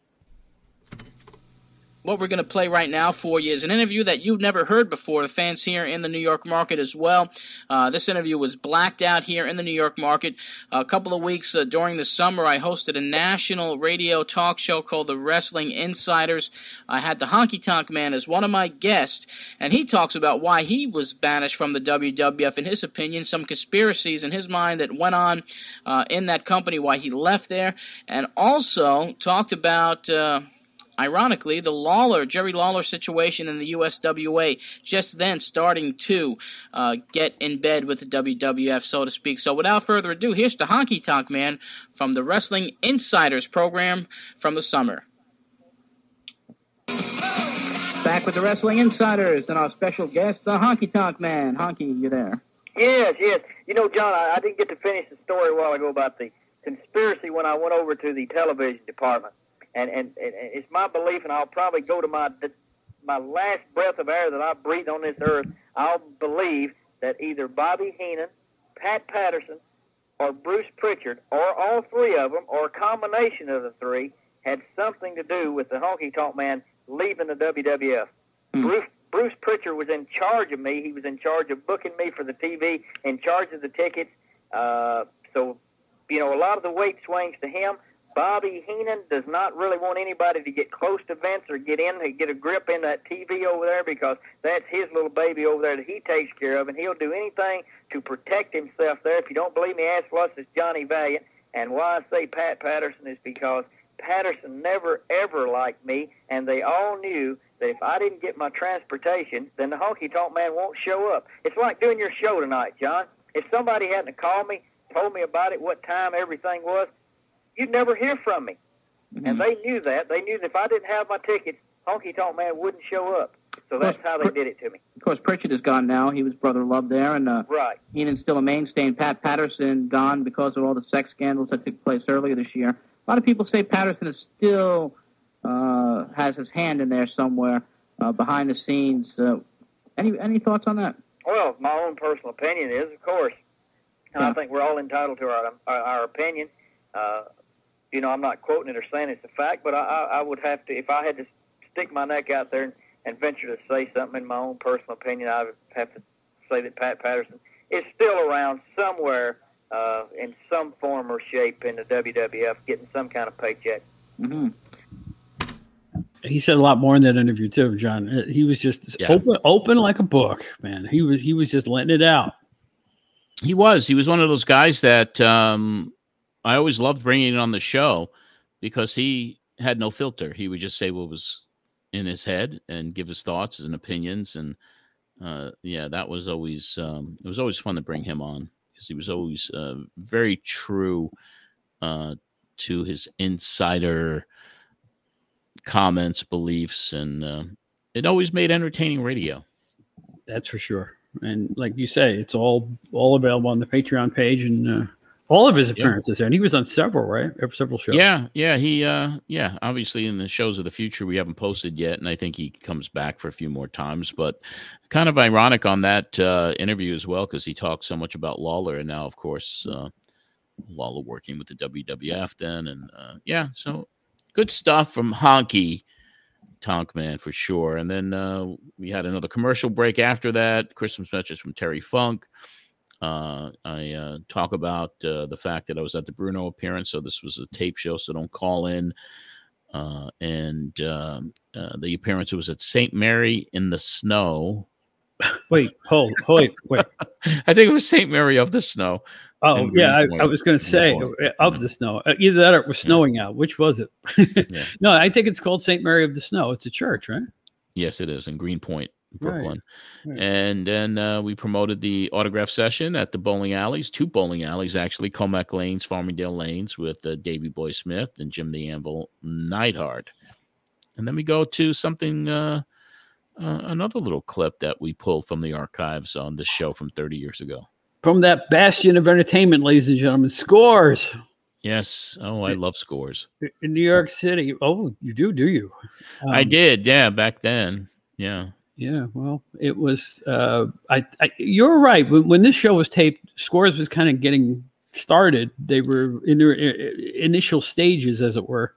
what we're going to play right now for you is an interview that you've never heard before, the fans here in the New York market as well. Uh, this interview was blacked out here in the New York market. A couple of weeks uh, during the summer, I hosted a national radio talk show called The Wrestling Insiders. I had the Honky Tonk Man as one of my guests, and he talks about why he was banished from the WWF. In his opinion, some conspiracies in his mind that went on uh, in that company, why he left there, and also talked about uh, Ironically, the Lawler, Jerry Lawler situation in the USWA just then starting to uh, get in bed with the WWF, so to speak. So without further ado, here's the Honky Tonk Man from the Wrestling Insiders program from the summer. Back with the Wrestling Insiders and our special guest, the Honky Tonk Man. Honky, you there? Yes, yes. You know, John, I, I didn't get to finish the story a while ago about the conspiracy when I went over to the television department and, and, and it's my belief, and I'll probably go to my my last breath of air that I breathe on this earth. I'll believe that either Bobby Heenan, Pat Patterson, or Bruce Prichard, or all three of them, or a combination of the three, had something to do with the Honky Tonk Man leaving the WWF. Mm. Bruce Bruce Prichard was in charge of me. He was in charge of booking me for the TV, in charge of the tickets. Uh, so, you know, a lot of the weight swings to him. Bobby Heenan does not really want anybody to get close to Vince or get in, to get a grip in that TV over there because that's his little baby over there that he takes care of, and he'll do anything to protect himself there. If you don't believe me, ask It's Johnny Valiant. And why I say Pat Patterson is because Patterson never ever liked me, and they all knew that if I didn't get my transportation, then the honky tonk man won't show up. It's like doing your show tonight, John. If somebody hadn't called me, told me about it, what time everything was, you'd never hear from me. Mm-hmm. And they knew that. They knew that if I didn't have my tickets, Honky Tonk Man wouldn't show up. So that's how they did it to me. Of course, Prichard is gone now. He was Brother Love there, and uh, right. Heenan's still a mainstay. And Pat Patterson gone because of all the sex scandals that took place earlier this year. A lot of people say Patterson is still uh, has his hand in there somewhere uh, behind the scenes. Uh, any any thoughts on that? Well, my own personal opinion is, of course, and yeah. I think we're all entitled to our our, our opinion. Uh, you know, I'm not quoting it or saying it's a fact, but I, I would have to, if I had to stick my neck out there and, and venture to say something in my own personal opinion, I would have to say that Pat Patterson is still around somewhere uh, in some form or shape in the WWF, getting some kind of paycheck. Mm-hmm. He said a lot more in that interview too, John. Uh, He was just Yeah. open, open like a book, man. He was he was just letting it out. He was. He was one of those guys that um, I always loved bringing it on the show because he had no filter. He would just say what was in his head and give his thoughts and opinions. And uh, yeah, that was always um, it was always fun to bring him on because he was always uh, very true uh, to his insider comments, beliefs, and uh, it always made entertaining radio. That's for sure. And like you say, it's all all available on the Patreon page and uh, all of his appearances there. And he was on several, right? Several shows. Yeah, yeah, he uh yeah, obviously in the shows of the future we haven't posted yet and I think he comes back for a few more times, but kind of ironic on that uh interview as well cuz he talked so much about Lawler and now of course uh Lawler working with the WWF then and uh yeah, so good stuff from Honky Tonk Man for sure. And then uh we had another commercial break after that, Christmas message from Terry Funk. Uh, I uh, talk about uh, the fact that I was at the Bruno appearance, so this was a tape show, so don't call in. Uh, and um, uh, the appearance was at St. Mary in the Snow. Wait, hold, wait, wait. I think it was St. Mary of the Snow. Oh yeah, I, I was going to say uh, of Yeah. the snow. Either that or it was snowing out. Which was it? Yeah. No, I think it's called Saint Mary of the Snow. It's a church, right? Yes, it is in Greenpoint, Brooklyn. right. And then uh, we promoted the autograph session at the bowling alleys, two bowling alleys actually, Commack Lanes, Farmingdale Lanes, with uh, Davy Boy Smith and Jim the Anvil Neidhart. And then we go to something, uh, uh, another little clip that we pulled from the archives on this show from 30 years ago. From that bastion of entertainment, ladies and gentlemen, scores Yes. Oh, I love scores. in New York City. Oh, you do, do you? I Um, did. Yeah. Back then. Yeah. Yeah, well, it was. Uh, I, I, you're right. When, when this show was taped, Scores was kind of getting started. They were in their initial stages, as it were,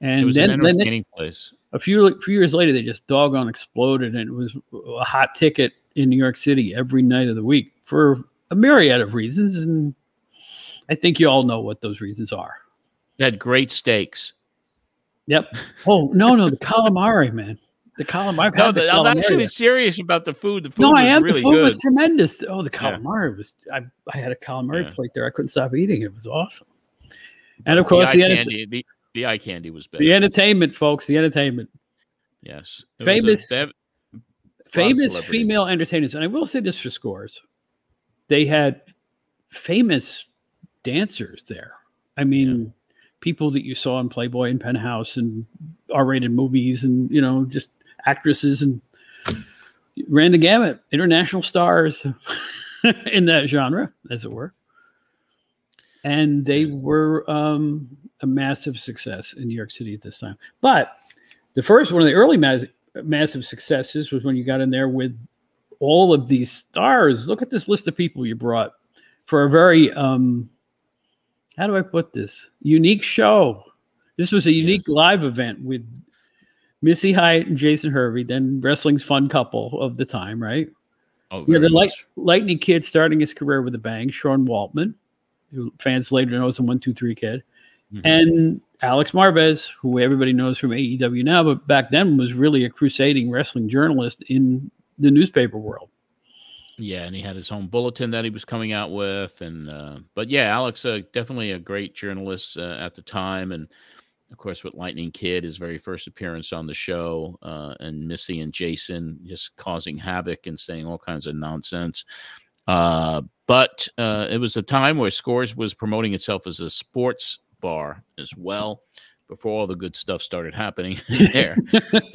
It and was an then, then they- place. a few few years later, they just doggone exploded, and it was a hot ticket in New York City every night of the week for a myriad of reasons, and I think you all know what those reasons are. It had great steaks. Yep. Oh no, no, the calamari, man, the calamari. I've No, had the the- I'm actually serious about the food. The food no, was I am. really the food good. was tremendous. Oh, the Yeah. calamari was. I, I had a calamari Yeah. plate there. I couldn't stop eating. It was awesome. And of the course, eye the, enter- candy, the, the eye candy was better. the entertainment, folks. The entertainment. Yes, It was a Famous- bev- famous female entertainers, and I will say this for scores, they had famous dancers there. I mean, people that you saw in Playboy and Penthouse and R-rated movies, and you know, just actresses and ran the gamut, international stars in that genre, as it were. And they were um, a massive success in New York City at this time. But the first one of the early mas- massive successes was when you got in there with all of these stars. Look at this list of people you brought for a very um how do I put this? Unique show. This was a unique live event with Missy Hyatt and Jason Hervey, then wrestling's fun couple of the time, right? Oh, Yeah, the light. Lightning Kid starting his career with a bang, Sean Waltman, who fans later know as the one, two, three kid, Mhm. and Alex Marvez, who everybody knows from AEW now, but back then was really a crusading wrestling journalist in the newspaper world. Yeah, and he had his own bulletin that he was coming out with, and uh, but yeah, Alex, uh, definitely a great journalist uh, at the time, and of course with Lightning Kid, his very first appearance on the show, uh, and Missy and Jason just causing havoc and saying all kinds of nonsense. Uh, but uh, it was a time where Scores was promoting itself as a sports bar as well, before all the good stuff started happening there.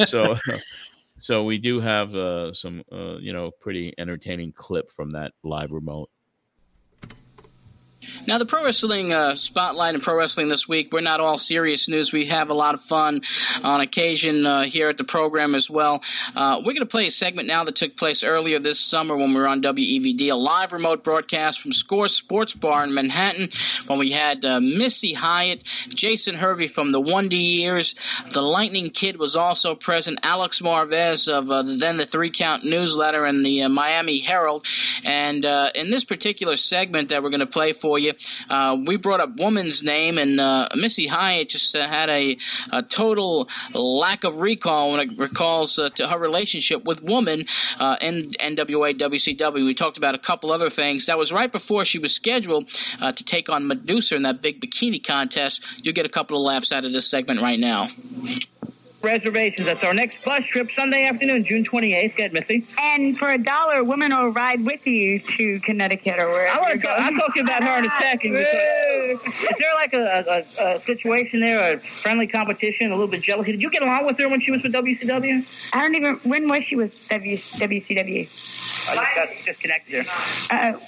so so we do have uh, some uh, you know pretty entertaining clip from that live remote Now, the pro wrestling uh, spotlight and pro wrestling this week, we're not all serious news. We have a lot of fun on occasion uh, here at the program as well. Uh, we're going to play a segment now that took place earlier this summer when we were on WEVD, a live remote broadcast from Score Sports Bar in Manhattan when we had uh, Missy Hyatt, Jason Hervey from the Wonder years. The Lightning Kid was also present, Alex Marvez of uh, then the Three Count newsletter and the uh, Miami Herald. And in this particular segment that we're going to play for you. Uh, we brought up woman's name, and uh, Missy Hyatt just uh, had a, a, total lack of recall when it recalls uh, to her relationship with woman uh, in NWA WCW. We talked about a couple other things. That was right before she was scheduled uh, to take on Medusa in that big bikini contest. You'll get a couple of laughs out of this segment right now reservations. That's our next bus trip Sunday afternoon, June 28th. Get Missy. And for a dollar, a woman will ride with you to Connecticut or wherever. I want to talk, I'll talk about her in a second. is there like a, a, a, situation there, a friendly competition, a little bit jealousy? Did you get along with her when she was with WCW? I don't even. When was she with w, WCW? I just got disconnected there. Uh,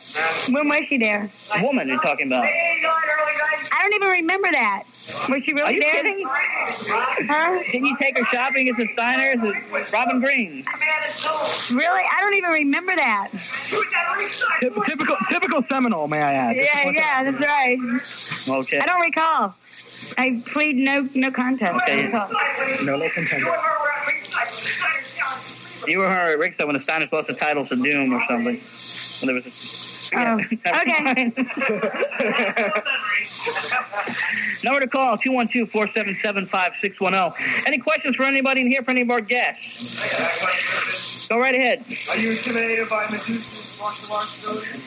when was she there? A woman you're talking about. I don't even remember that. Was she really Are you there? kidding? Huh? Didn't you take her shopping at the Steiners at Robin Green? Really? I don't even remember that. Typical, typical Seminole, may I add? Yeah, yeah, that's right. Okay. I don't recall. I plead no no contest. Okay. No, no contest. You were her at Rick's when the Steiners lost the title to Doom or something. When there was a Oh, okay. Number to call, 212-477-5610. Any questions for anybody in here for any of our guests? Go right ahead. Are you intimidated by Medusa's martial arts ability?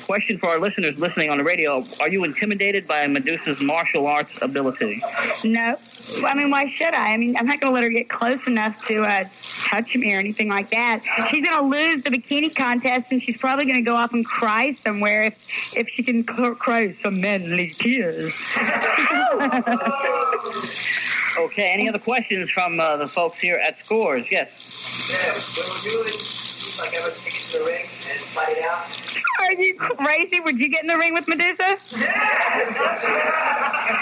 Question for our listeners listening on the radio. Are you intimidated by Medusa's martial arts ability? No. Well, I mean, why should I? I mean, I'm not going to let her get close enough to uh, touch me or anything like that. She's going to lose the bikini contest, and she's probably going to go off and cry somewhere if if she can cr- cry some manly tears. Okay, any other questions from uh, the folks here at Scores? Yes. Yeah, would like take it to the ring and fight it out? Are you crazy? Would you get in the ring with Medusa?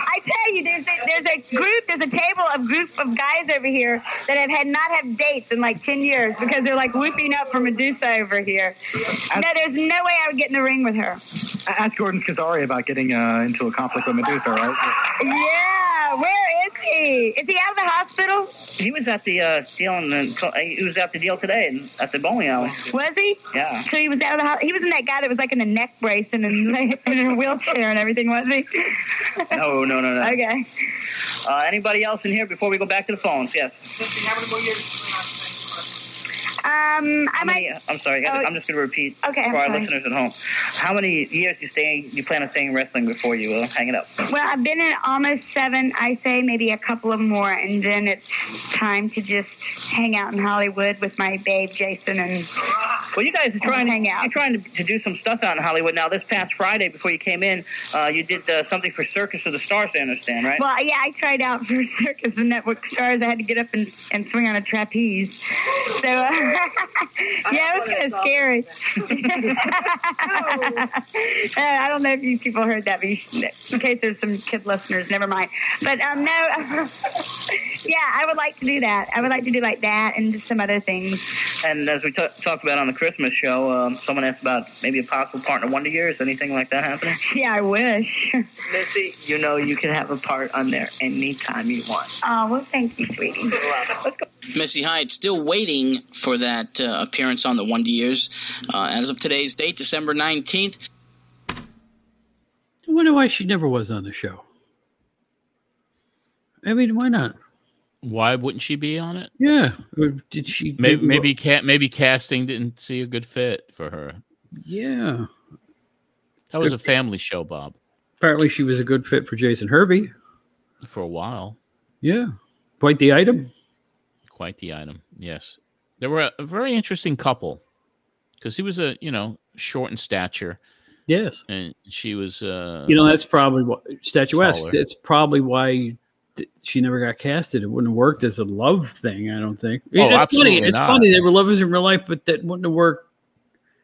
I you, there's a, there's a group, there's a table of group of guys over here that have had not have dates in like ten years because they're like whooping up for Medusa over here. No, there's no way I would get in the ring with her. Ask Gordon Kazari about getting uh, into a conflict with Medusa, right? Yeah, where is he? Is he out of the hospital? He was at the uh, deal in the, he was at the deal today at the bowling alley. Was he? Yeah. So he was out of the hospital. He was in that guy that was like in a neck brace and in, in a wheelchair and everything, wasn't he? No, no, no, no. Okay. Uh, anybody else in here before we go back to the phones? Yes. Missy, how many more years do you have? Um, I How might. many, I'm sorry. Oh, I'm just going to repeat Okay, I'm for our sorry. listeners at home. How many years you stay? You plan on staying in wrestling before you uh, hang it up? Well, I've been in almost seven. I say maybe a couple of more, and then it's time to just hang out in Hollywood with my babe Jason and Well, you guys are trying. to hang out. You're trying to, to do some stuff out in Hollywood now. This past Friday, before you came in, uh, you did uh, something for Circus of the Stars. I understand, right? Well, yeah, I tried out for Circus and Network Stars. I had to get up and, and swing on a trapeze. So, uh, yeah, it was kind of scary. Uh, I don't know if you people heard that, but you in case there's some kid listeners, never mind. But um, no, yeah, I would like to do that. I would like to do like that and just some other things. and as we t- talked about on the Christmas show, um, someone asked about maybe a possible partner wonder years. Anything like that happening? Yeah, I wish. Missy, you know you can have a part on there anytime you want. Oh, well, thank you, sweetie. Missy Hyatt still waiting for that uh, appearance on the Wonder Years. Uh, as of today's date, December 19th, I wonder why she never was on the show. I mean, why not? Why wouldn't she be on it? Yeah. Or did she? Maybe maybe ca- maybe casting didn't see a good fit for her. Yeah. That was a family show, Bob, Apparently, she was a good fit for Jason Hervey. for a while. Yeah. Quite the item. Quite the item. Yes, they were a, a very interesting couple because he was a you know short in stature Yes. and she was uh You know, that's probably what statuesque. It's probably why she never got casted. It wouldn't have worked as a love thing. I don't think. Oh, it's absolutely funny. It's not. funny. They were lovers in real life, but that wouldn't have worked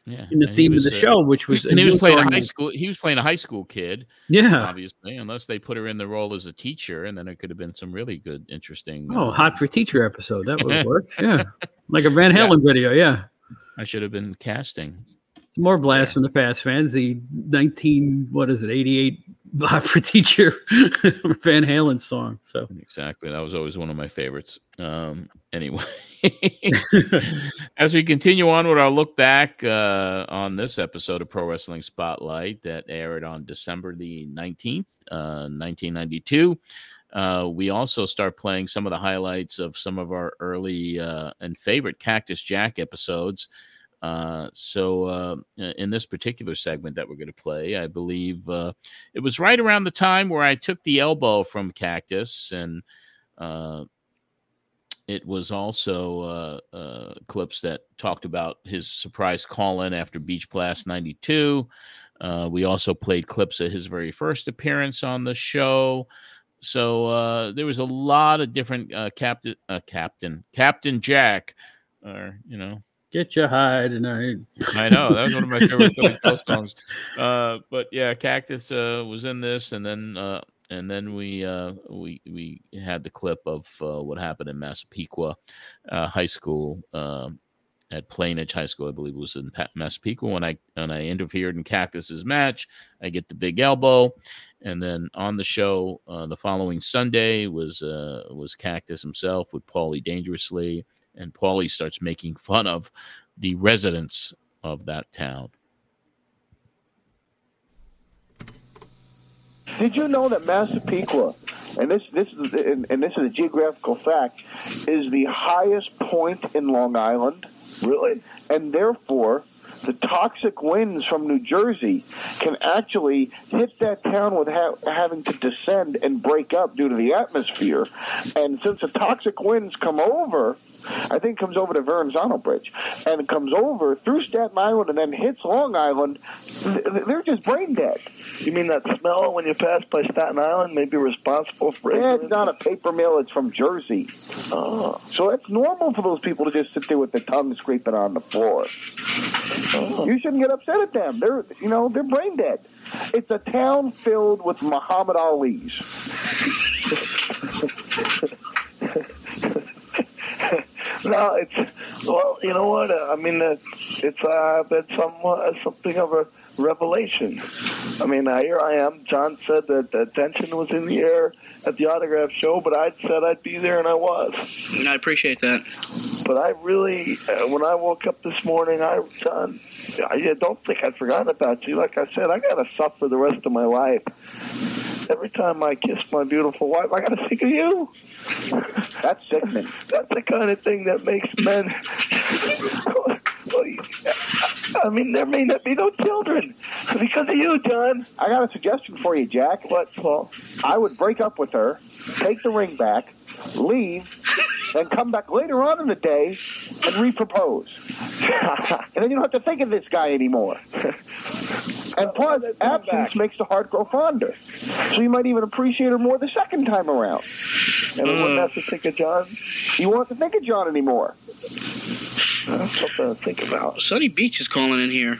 Yeah, in the and he theme of the uh, show, which was and he was playing a high school. He was playing a high school kid. Yeah. obviously, unless they put her in the role as a teacher, and then it could have been some really good, interesting. Oh, uh, hot for teacher episode. That would have worked. Yeah. Like a Van Yeah. Halen video. Yeah. I should have been casting. It's more blast from the past fans. The 19, what is it, 88 hot for teacher Van Halen song. So Exactly. That was always one of my favorites. Um, anyway, as we continue on with our look back uh, on this episode of Pro Wrestling Spotlight that aired on December the 19th, uh, 1992, uh, we also start playing some of the highlights of some of our early uh, and favorite Cactus Jack episodes. Uh, so, uh, in this particular segment that we're going to play, I believe uh, it was right around the time where I took the elbow from Cactus, and uh, it was also uh, uh, clips that talked about his surprise call in after Beach Blast 92. Uh, we also played clips of his very first appearance on the show. So uh, there was a lot of different uh, captain, uh, captain, Captain Jack, or you know, get your high tonight. I know that was one of my favorite songs. Uh, but yeah, Cactus uh, was in this, and then uh, and then we uh, we we had the clip of uh, what happened in Massapequa uh, High School. Um, at Plainedge High School, I believe it was in Massapequa. When I when I interfered in Cactus's match, I get the big elbow, and then on the show uh, the following Sunday was uh, was Cactus himself with Paulie Dangerously, and Paulie starts making fun of the residents of that town. Did you know that Massapequa, and this this is and, and this is a geographical fact, is the highest point in Long Island? Really? And therefore, the toxic winds from New Jersey can actually hit that town with ha- having to descend and break up due to the atmosphere. And since the toxic winds come over, I think it comes over to Verrazano Bridge, and it comes over through Staten Island and then hits Long Island, they're just brain dead. You mean that smell when you pass by Staten Island may be responsible for it? Yeah, it's not a paper mill. It's from Jersey. Oh. So it's normal for those people to just sit there with their tongue scraping on the floor. Oh. You shouldn't get upset at them. They're, you know, they're brain dead. It's a town filled with Muhammad Ali's. no, it's well, you know what? uh, I mean, uh, it's uh, been somewhat something of a revelation. I mean, uh, here I am. John said that the tension was in the air at the autograph show, but I said I'd be there, and I was. I appreciate that. But I really, uh, when I woke up this morning, I, John, I don't think I'd forgotten about you. Like I said, I got to suffer the rest of my life. Every time I kiss my beautiful wife, I got to think of you. That's sickening. That's the kind of thing that makes men. I mean, there may not be no children because of you, John. I got a suggestion for you, Jack. What, Paul? I would break up with her, take the ring back, leave, and come back later on in the day and repropose. and then you don't have to think of this guy anymore. and plus, absence makes the heart grow fonder. So you might even appreciate her more the second time around. And we wouldn't have to think of John. You won't have to think of John anymore. That's something to think about. Sunny Beach is calling in here.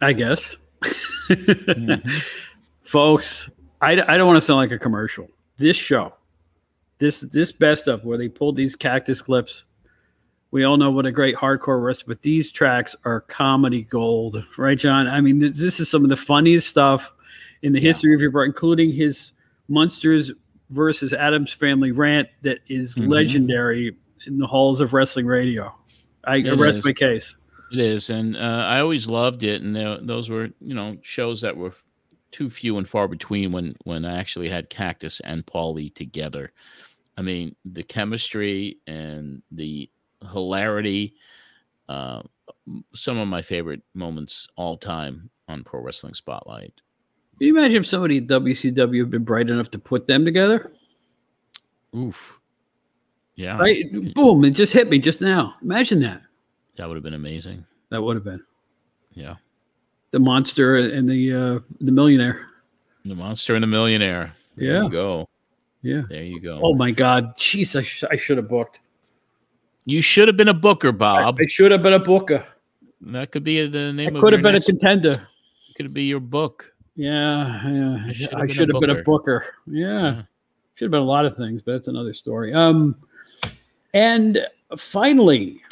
I guess. Mm-hmm. Folks, I, I don't want to sound like a commercial. This show, this this best of where they pulled these cactus clips. We all know what a great hardcore wrestler, but these tracks are comedy gold, right, John? I mean, this, this is some of the funniest stuff in the history of your brand, including his Monsters versus Addams Family rant that is Mhm. legendary in the halls of wrestling radio. I It arrest is. my case. It is, and uh, I always loved it. And those were, you know, shows that were too few and far between when when I actually had Cactus and Paulie together. I mean, the chemistry and the hilarity. Uh, some of my favorite moments all time on Pro Wrestling Spotlight. Can you imagine if somebody at WCW had been bright enough to put them together? Oof. Yeah. Right? Boom! It just hit me just now. Imagine that. That would have been amazing. That would have been Yeah. the monster and the uh, the millionaire. The Monster and the Millionaire. There Yeah. you go. Yeah. There you go. Oh my God! Jeez, I, sh- I should have booked. You should have been a booker, Bob. I should have been a booker. That could be the name. Of could have been next- a contender. Could be your book. Yeah, yeah. You should have I been a should have been a booker. booker. Yeah. Should have been a lot of things, but that's another story. Um, and finally,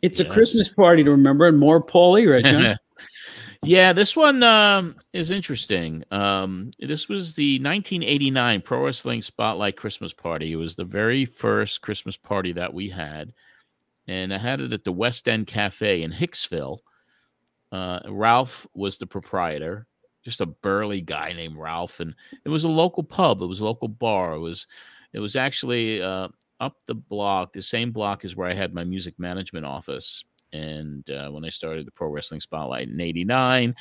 it's a Christmas party to remember, and more Paulie, right? Yeah, this one um, is interesting. Um, this was the 1989 Pro Wrestling Spotlight Christmas Party. It was the very first Christmas party that we had, and I had it at the West End Cafe in Hicksville. Uh, Ralph was the proprietor, just a burly guy named Ralph, and it was a local pub. It was a local bar. It was, it was actually uh, up the block, the same block as where I had my music management office. And uh, when I started the Pro Wrestling Spotlight in '89,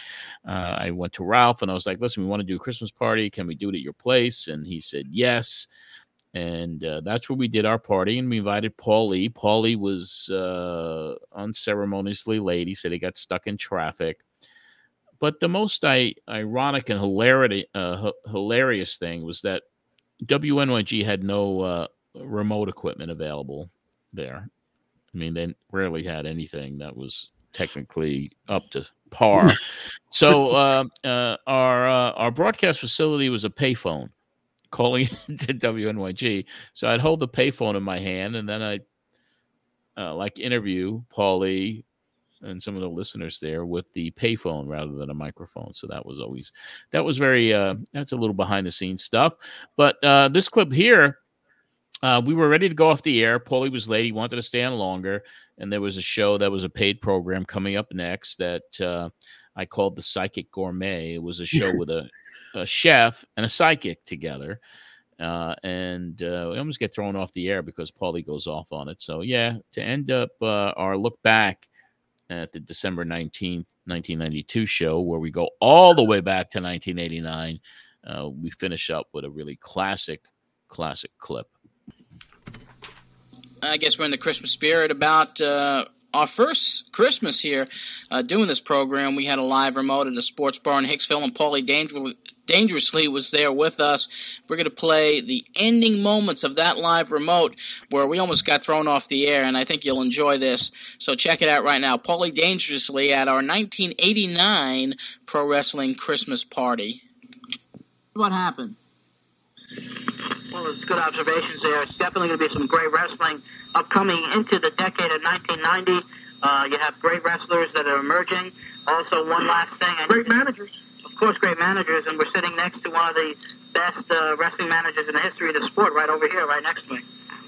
uh, I went to Ralph and I was like, "Listen, we want to do a Christmas party. Can we do it at your place?" And he said yes. And uh, that's where we did our party. And we invited Paulie. Paul Lee was uh, unceremoniously late. He said he got stuck in traffic. But the most I, ironic and hilarity, uh, h- hilarious thing was that WNYG had no uh, remote equipment available there. I mean, they rarely had anything that was technically up to par. so uh, uh, our uh, our broadcast facility was a payphone calling to WNYG. So I'd hold the payphone in my hand, and then I'd uh, like interview Paulie and some of the listeners there with the payphone rather than a microphone. So that was always that was very uh, that's a little behind the scenes stuff. But uh, this clip here, uh, we were ready to go off the air. Paulie was late; he wanted to stay on longer, and there was a show that was a paid program coming up next that uh, I called the Psychic Gourmet. It was a show with a, a chef and a psychic together. Uh, and uh, we almost get thrown off the air because Paulie goes off on it. So, yeah, to end up uh, our look back at the December 19th, 1992 show, where we go all the way back to 1989, uh, we finish up with a really classic, classic clip. I guess we're in the Christmas spirit about uh, our first Christmas here uh, doing this program. We had a live remote at a sports bar in Hicksville, and Paulie Danger- Dangerously was there with us. We're going to play the ending moments of that live remote where we almost got thrown off the air, and I think you'll enjoy this. So check it out right now. Paulie Dangerously at our 1989 Pro Wrestling Christmas party. What happened? Well, there's good observations there. It's definitely going to be some great wrestling upcoming into the decade of 1990. Uh, you have great wrestlers that are emerging. Also, one last thing. Great managers. Of course, great managers, and we're sitting next to one of the best uh, wrestling managers in the history of the sport, right over here, right next to me.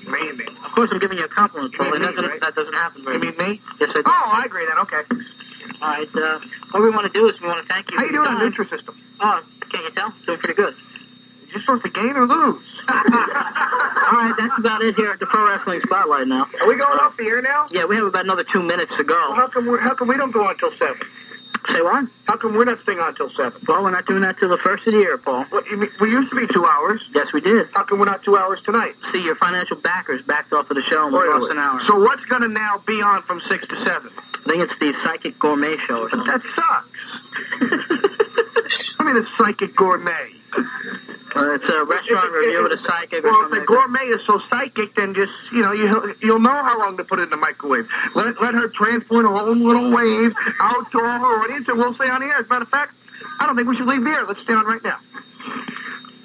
Me, Of course, I'm giving you a compliment. Mean That right? that doesn't happen very You mean me? Yes, I do. Oh, I agree then. Okay. All right. Uh, what we want to do is we want to thank you. How you doing on time. Nutrisystem? Oh, can't you tell? Doing pretty good. You supposed to gain or lose? All right, that's about it here at the Pro Wrestling Spotlight now. Are we going off the air now? Yeah, we have about another two minutes to go. Well, how come we how come we don't go on until seven? Say what? How come we're not staying on until seven? Well, we're not doing that till the first of the year, Paul. What, you mean, we used to be two hours. Yes, we did. How come we're not two hours tonight? See, your financial backers backed off of the show and we lost an hour. So what's going to now be on from six to seven? I think it's the Psychic Gourmet Show or something. That sucks. I mean, a psychic gourmet. Uh, it's a restaurant review with a psychic or Well, if the gourmet is so psychic, then just you know you you'll know how long to put it in the microwave. Let let her transport her own little wave out to all her audience, and we'll stay on the air. As a matter of fact, I don't think we should leave the air. Let's stay on right now.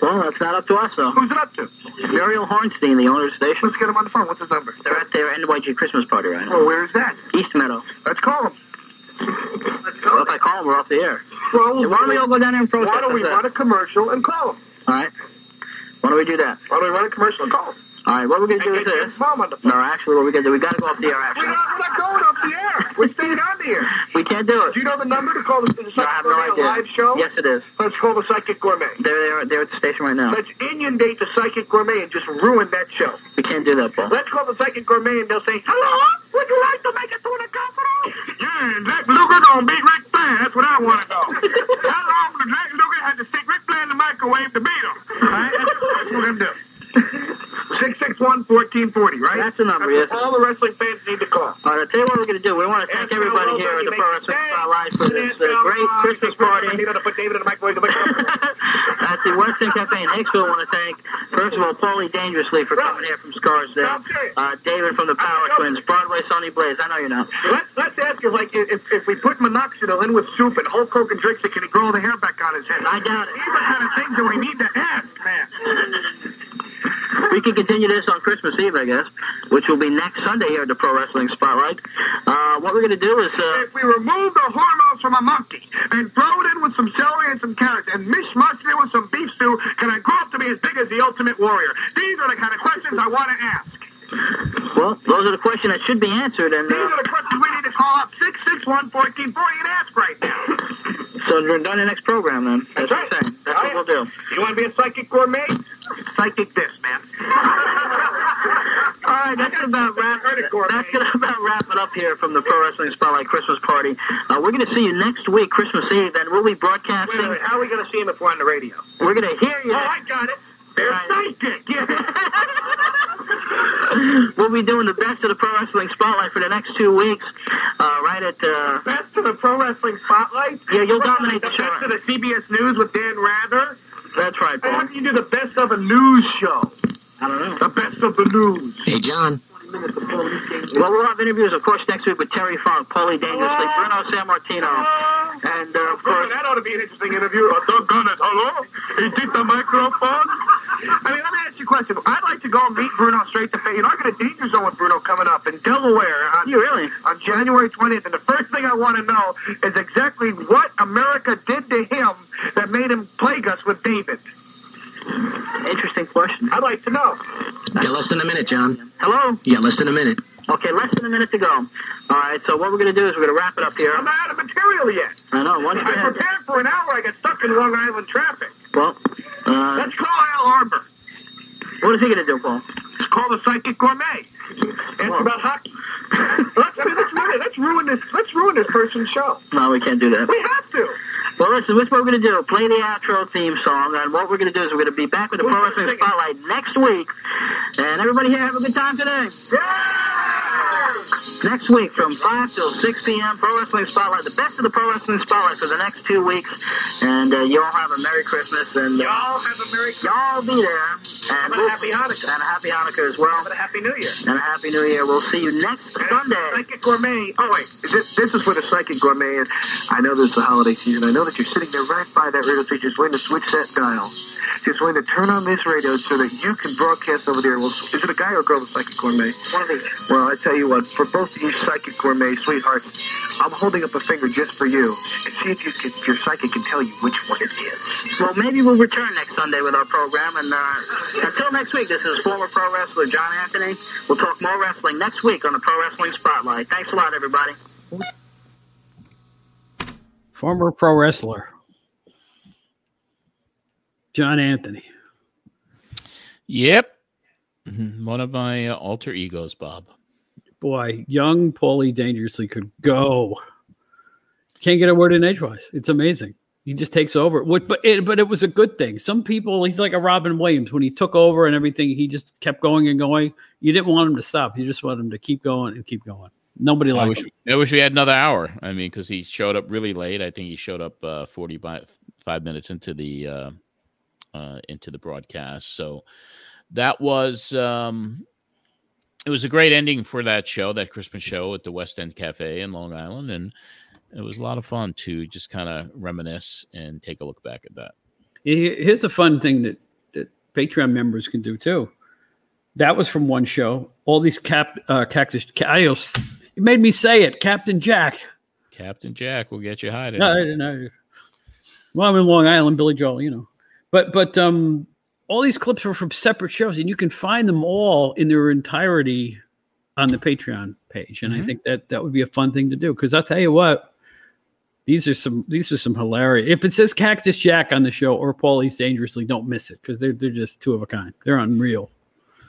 Well, that's not up to us, though. Who's it up to? Muriel Hornstein, the owner of the station. Let's get him on the phone. What's his number? They're at their NYG Christmas party right now. Oh, where is that? East Meadow. Let's call him. Let's go. Well, if I call them, we're off the air. Well, why don't we all go down there and protest? Why don't we run a commercial and call him? All right. Why don't we do that? Why don't we run a commercial and call? All right. What we're gonna do is this. his mom on the phone. No, actually, what we gotta do, we gotta go off the air. We're Actually, not, we're not going off the air. We're staying on the air. we can't do it. Do you know the number to call the, the No, I have Psychic no idea. live show? Yes, it is. Let's call the Psychic Gourmet. They're there. They're at the station right now. Let's inundate the Psychic Gourmet and just ruin that show. We can't do that, Paul. Let's call the Psychic Gourmet and they'll say, Hello, would you like to make it to the capital? Yeah, and Jack Luger gonna beat Ric Flair. That's what I want to know. How long does Jack Luger microwave to beat him? All right, that's, that's what we're gonna do. 661-1440, right? That's the number, That's yes. all the wrestling fans need to call. All right, I'll tell you what we're going to do. We want to thank everybody here at the Pro Wrestling Spotlight for this uh, great Christmas party. You know, to put David in the microwave to make it up. That's at the West End Cafe in Hicksville, want to thank, first of all, Paulie Dangerously for coming here from Scarsdale. Uh, David from the Power Twins, Broadway Sonny Blaze. I know you know. Let's, let's ask you, like, if, if we put minoxidil in with soup and whole Coke and drinks it, can he grow the hair back on his head? I doubt it. These are the kind of things that we need to ask, man. We can continue this on Christmas Eve, I guess, which will be next Sunday here at the Pro Wrestling Spotlight. Uh, what we're going to do is. Uh, If we remove the hormones from a monkey and throw it in with some celery and some carrots and mishmash it with some beef stew, can I grow up to be as big as the Ultimate Warrior? These are the kind of questions I want to ask. Well, those are the questions that should be answered, and These uh, are the questions we need to call up 661 1440 and ask right now. so we're done the next program then. That's, what I'm saying. That's what we'll do. You want to be a psychic gourmet? Psychic this, man. All right, that's about wrap. That's gonna about wrap it up here from the Pro Wrestling Spotlight Christmas Party. Uh, we're gonna see you next week, Christmas Eve, and we'll be broadcasting. Wait, wait, how are we going to see him if we're on the radio? We're gonna hear you. Oh, I got it. They're psychic. we'll be doing the best of the Pro Wrestling Spotlight for the next two weeks, uh, right at uh, Best of the Pro Wrestling Spotlight? Yeah, you'll dominate the the best of the CBS News with Dan Rather? That's right, How do you do the best of a news show? I don't know. The best of the news. Hey, John. Well, we'll have interviews, of course, next week with Terry Funk, Paulie Dangerously, Bruno Sammartino, and uh, of course. that ought to be an interesting interview. Oh, doggone it. Hello? Is this the microphone? I mean, let me ask you a question. I'd like to go and meet Bruno straight to face. You know, I got a danger zone with Bruno coming up in Delaware. On, you really? On January 20th. And the first thing I want to know is exactly what America did to him that made him plague us with David. Interesting question. I'd like to know. Yeah, less than a minute, John. Hello? Yeah, less than a minute. Okay, less than a minute to go. All right, so what we're going to do is we're going to wrap it up here. I'm not out of material yet. I know. Once we I have, prepared for an hour. I got stuck in Long Island traffic. well, uh, Let's call Al Arbour. what is he going to do, Paul? It's called the Psychic Gourmet. Ask about hockey. let's, I mean, let's ruin. Let's ruin this. Let's ruin this person's show. No, we can't do that. We have to. Well, listen, this is what we're going to do. Play the outro theme song, and what we're going to do is we're going to be back with the Pro Wrestling Spotlight next week. And everybody here have a good time today. Next week from 5 till 6 p.m., Pro Wrestling Spotlight, the best of the Pro Wrestling Spotlight for the next two weeks. And uh, you all have a Merry Christmas. And uh, Y'all have a Merry y'all be there. And, And a Happy Hanukkah. And a Happy Hanukkah as well. And a Happy New Year. And a Happy New Year. We'll see you next Sunday. Psychic Gourmet. Oh, wait. This, this is for the Psychic Gourmet. And I know this is the holiday season. I know that you're sitting there right by that radio station just waiting to switch that dial. Just waiting to turn on this radio so that you can broadcast over there. Well, is it a guy or a girl, the Psychic Gourmet? One of these. Well, I tell you what, for both of you Psychic Gourmet sweethearts, I'm holding up a finger just for you. And see if you can, your psychic can tell you which one it is. Well, maybe we'll return next Sunday with our program. And uh, until next week, this is former pro wrestler John Anthony. We'll talk more wrestling next week on the Pro Wrestling Spotlight. Thanks a lot, everybody. Former pro wrestler. John Anthony. Yep. Mhm. One of my uh, alter egos, Bob. Boy, young Paulie dangerously could go. Can't get a word in edgewise. It's amazing. He just takes over. What, but it, but it was a good thing. Some people, he's like a Robin Williams when he took over and everything. He just kept going and going. You didn't want him to stop. You just wanted him to keep going and keep going. Nobody I liked wish, him. I wish we had another hour. I mean, because he showed up really late. I think he showed up uh, forty-five minutes into the uh, uh, into the broadcast. So that was um, it was a great ending for that show, that Christmas show at the West End Cafe in Long Island, and it was a lot of fun to just kind of reminisce and take a look back at that. Here's the fun thing that, that Patreon members can do too. That was from one show. All these cap uh, cactus. Ca- I it made me say it, Captain Jack. Captain Jack will get you high No, tonight. I- no. Well, I'm in Long Island, Billy Joel, you know. But but um, all these clips are from separate shows, and you can find them all in their entirety on the Patreon page. And I Mhm. think that that would be a fun thing to do because I'll tell you what, these are some these are some hilarious. If it says Cactus Jack on the show or Paulie's Dangerously, don't miss it because they're they're just two of a kind. They're unreal.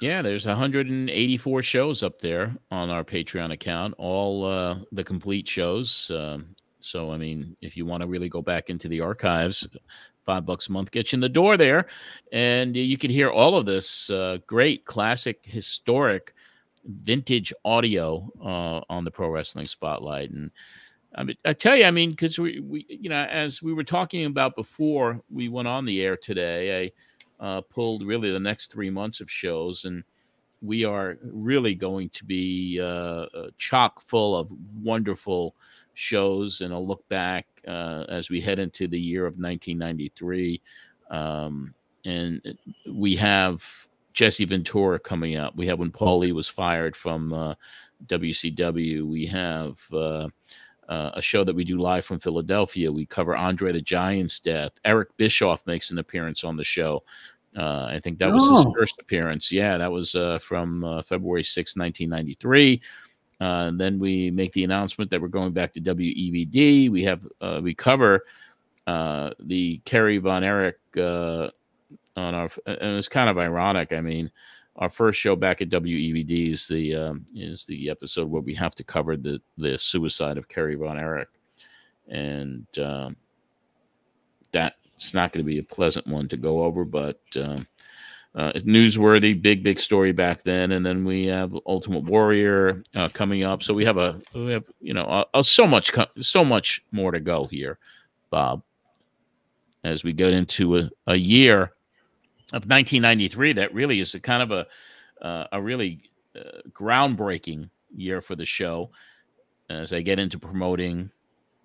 Yeah, there's 184 shows up there on our Patreon account, all uh, the complete shows. Um, so, I mean, if you want to really go back into the archives, five bucks a month gets you in the door there, and you can hear all of this uh, great, classic, historic, vintage audio uh, on the Pro Wrestling Spotlight. And I mean, I tell you, I mean, because we, we, you know, as we were talking about before we went on the air today, I uh, pulled really the next three months of shows, and we are really going to be uh, chock full of wonderful shows and a look back uh, as we head into the year of 1993. Um, and we have Jesse Ventura coming up. We have when Paulie was fired from uh, WCW. We have uh, uh, a show that we do live from Philadelphia. We cover Andre the Giant's death. Eric Bischoff makes an appearance on the show. Uh, I think that was oh. his first appearance. Yeah, that was uh, from uh, February 6, 1993. and then we make the announcement that we're going back to WEVD. We have we cover the Kerry Von Erich on our and it's kind of ironic. I mean, our first show back at WEVD is the um, is the episode where we have to cover the the suicide of Kerry Von Erich, and um, that's not going to be a pleasant one to go over, but. Um, uh, it's newsworthy, big, big story back then, and then we have Ultimate Warrior uh, coming up. So we have a, we have you know, uh, uh so much, so much more to go here, Bob. As we get into a, a year of 1993 that really is a kind of a uh, a really uh, groundbreaking year for the show as I get into promoting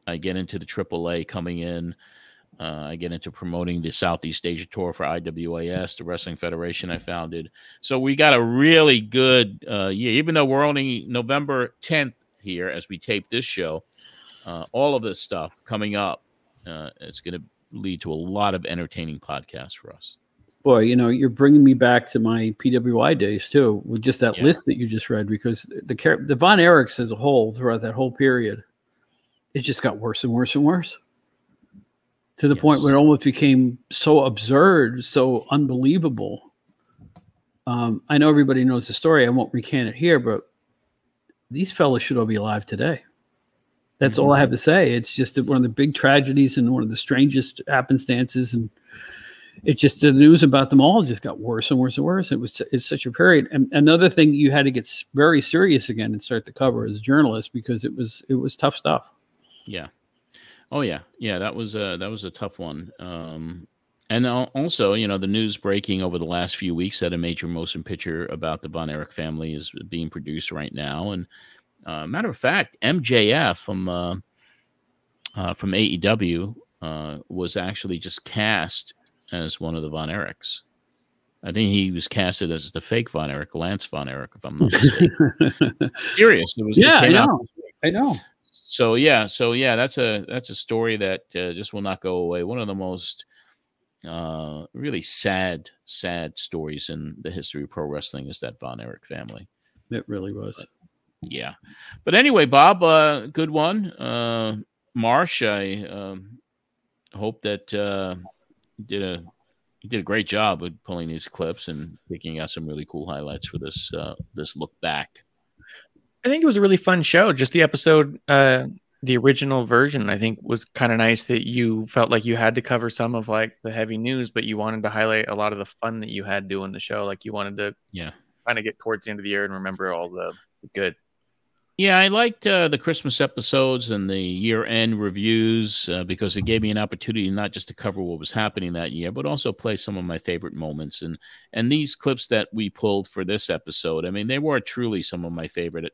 I get into the AAA coming in uh, I get into promoting the Southeast Asia tour for IWAS, the Wrestling Federation I founded. So we got a really good uh, year, even though we're only November 10th here as we tape this show. Uh, all of this stuff coming up, uh, it's going to lead to a lot of entertaining podcasts for us boy, you know, you're bringing me back to my PWI days too, with just that yeah. list that you just read, because the the Von Erichs as a whole throughout that whole period, it just got worse and worse and worse, to the yes. point where it almost became so absurd, so unbelievable. Um, I know everybody knows the story. I won't recant it here, but these fellas should all be alive today. That's mm-hmm. all I have to say. It's just one of the big tragedies and one of the strangest happenstances and it just the news about them all just got worse and worse and worse. It was it's such a period. And another thing you had to get very serious again and start to cover as a journalist because it was it was tough stuff. Yeah. Oh yeah, yeah. That was a that was a tough one. Um, and also, you know, the news breaking over the last few weeks that a major motion picture about the Von Erich family is being produced right now. And uh, matter of fact, MJF from uh, uh, from AEW uh, was actually just cast as one of the Von Erichs. I think he was casted as the fake Von Erich, Lance Von Erich, if I'm not mistaken. Serious, it was. Yeah, I know. I know. So yeah, so yeah, that's a that's a story that uh, just will not go away. One of the most uh, really sad, sad stories in the history of pro wrestling is that Von Erich family. It really was. But, yeah, but anyway, Bob, uh, good one. Uh, Marsh, I um, hope that uh, did a he did a great job with pulling these clips and picking out some really cool highlights for this uh, this look back. I think it was a really fun show. Just the episode, uh, the original version, I think was kind of nice that you felt like you had to cover some of like the heavy news, but you wanted to highlight a lot of the fun that you had doing the show. Like you wanted to, yeah, kind of get towards the end of the year and remember all the good. Yeah, I liked uh, the Christmas episodes and the year-end reviews uh, because it gave me an opportunity not just to cover what was happening that year, but also play some of my favorite moments. and And these clips that we pulled for this episode, I mean, they were truly some of my favorite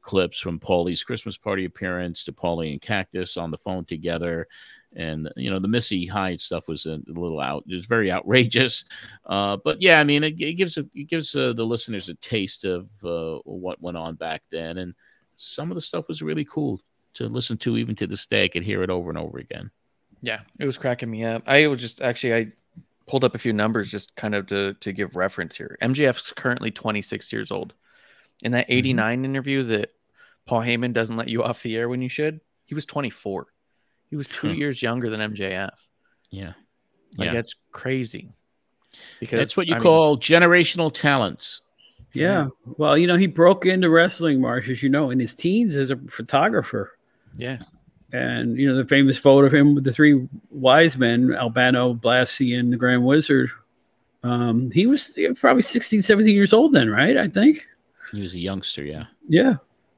clips from Paulie's Christmas party appearance to Paulie and Cactus on the phone together, and you know the Missy Hyatt stuff was a, little out. It was very outrageous, uh, but yeah, I mean, it, it gives it gives uh, the listeners a taste of uh, what went on back then, and some of the stuff was really cool to listen to even to this day. I could hear it over and over again. Yeah, it was cracking me up. I was just actually I pulled up a few numbers just kind of to to give reference here. MJF's currently 26 years old. In that 89 mm-hmm. interview that Paul Heyman doesn't let you off the air when you should, he was 24. He was 2 years younger than MJF. Yeah. Like yeah. that's crazy. Because that's what you I call mean, generational talents. Yeah. Well, you know, he broke into wrestling, Marsh, as you know, in his teens as a photographer. Yeah. And, you know, the famous photo of him with the three wise men, Albano, Blassie, and the Grand Wizard. Um, he was probably 16, 17 years old then, right? I think. He was a youngster, yeah. Yeah.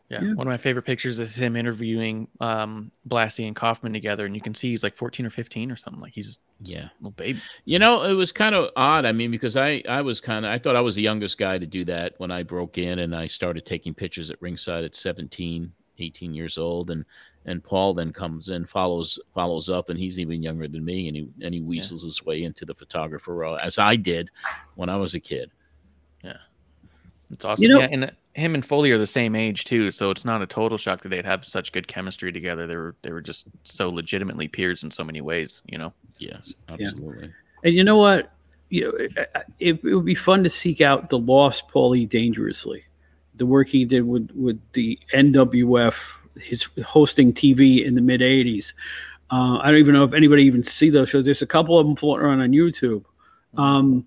Yeah. Yeah. One of my favorite pictures is him interviewing um, Blassie and Kaufman together, and you can see he's like 14 or 15 or something. Like he's Yeah. little baby. You know, it was kind of odd. I mean, because I I was kind of I thought I was the youngest guy to do that when I broke in and I started taking pictures at ringside at 17, 18 years old and and Paul then comes in follows follows up and he's even younger than me and he and he weasels his way into the photographer role as I did when I was a kid. Yeah. It's awesome. You know- yeah, and uh, him and Foley are the same age too, so it's not a total shock that they'd have such good chemistry together. They were they were just so legitimately peers in so many ways, you know. Yes, absolutely. And you know what? You know, it, it, it would be fun to seek out the lost Paulie dangerously, the work he did with with the NWF, his hosting TV in the mid '80s. Uh, I don't even know if anybody even see those shows. There's a couple of them floating around on YouTube. Um,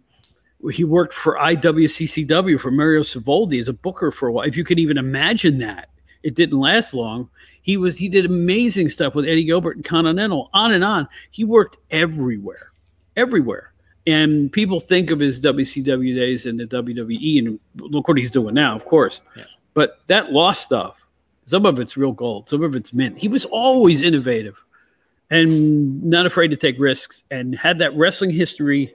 he worked for IWCCW for Mario Savoldi as a booker for a while. If you could even imagine that, it didn't last long. He was he did amazing stuff with Eddie Gilbert and Continental, on and on. He worked everywhere, everywhere. And people think of his WCW days and the WWE, and look what he's doing now, of course. Yeah. But that lost stuff, some of it's real gold, some of it's mint. He was always innovative and not afraid to take risks, and had that wrestling history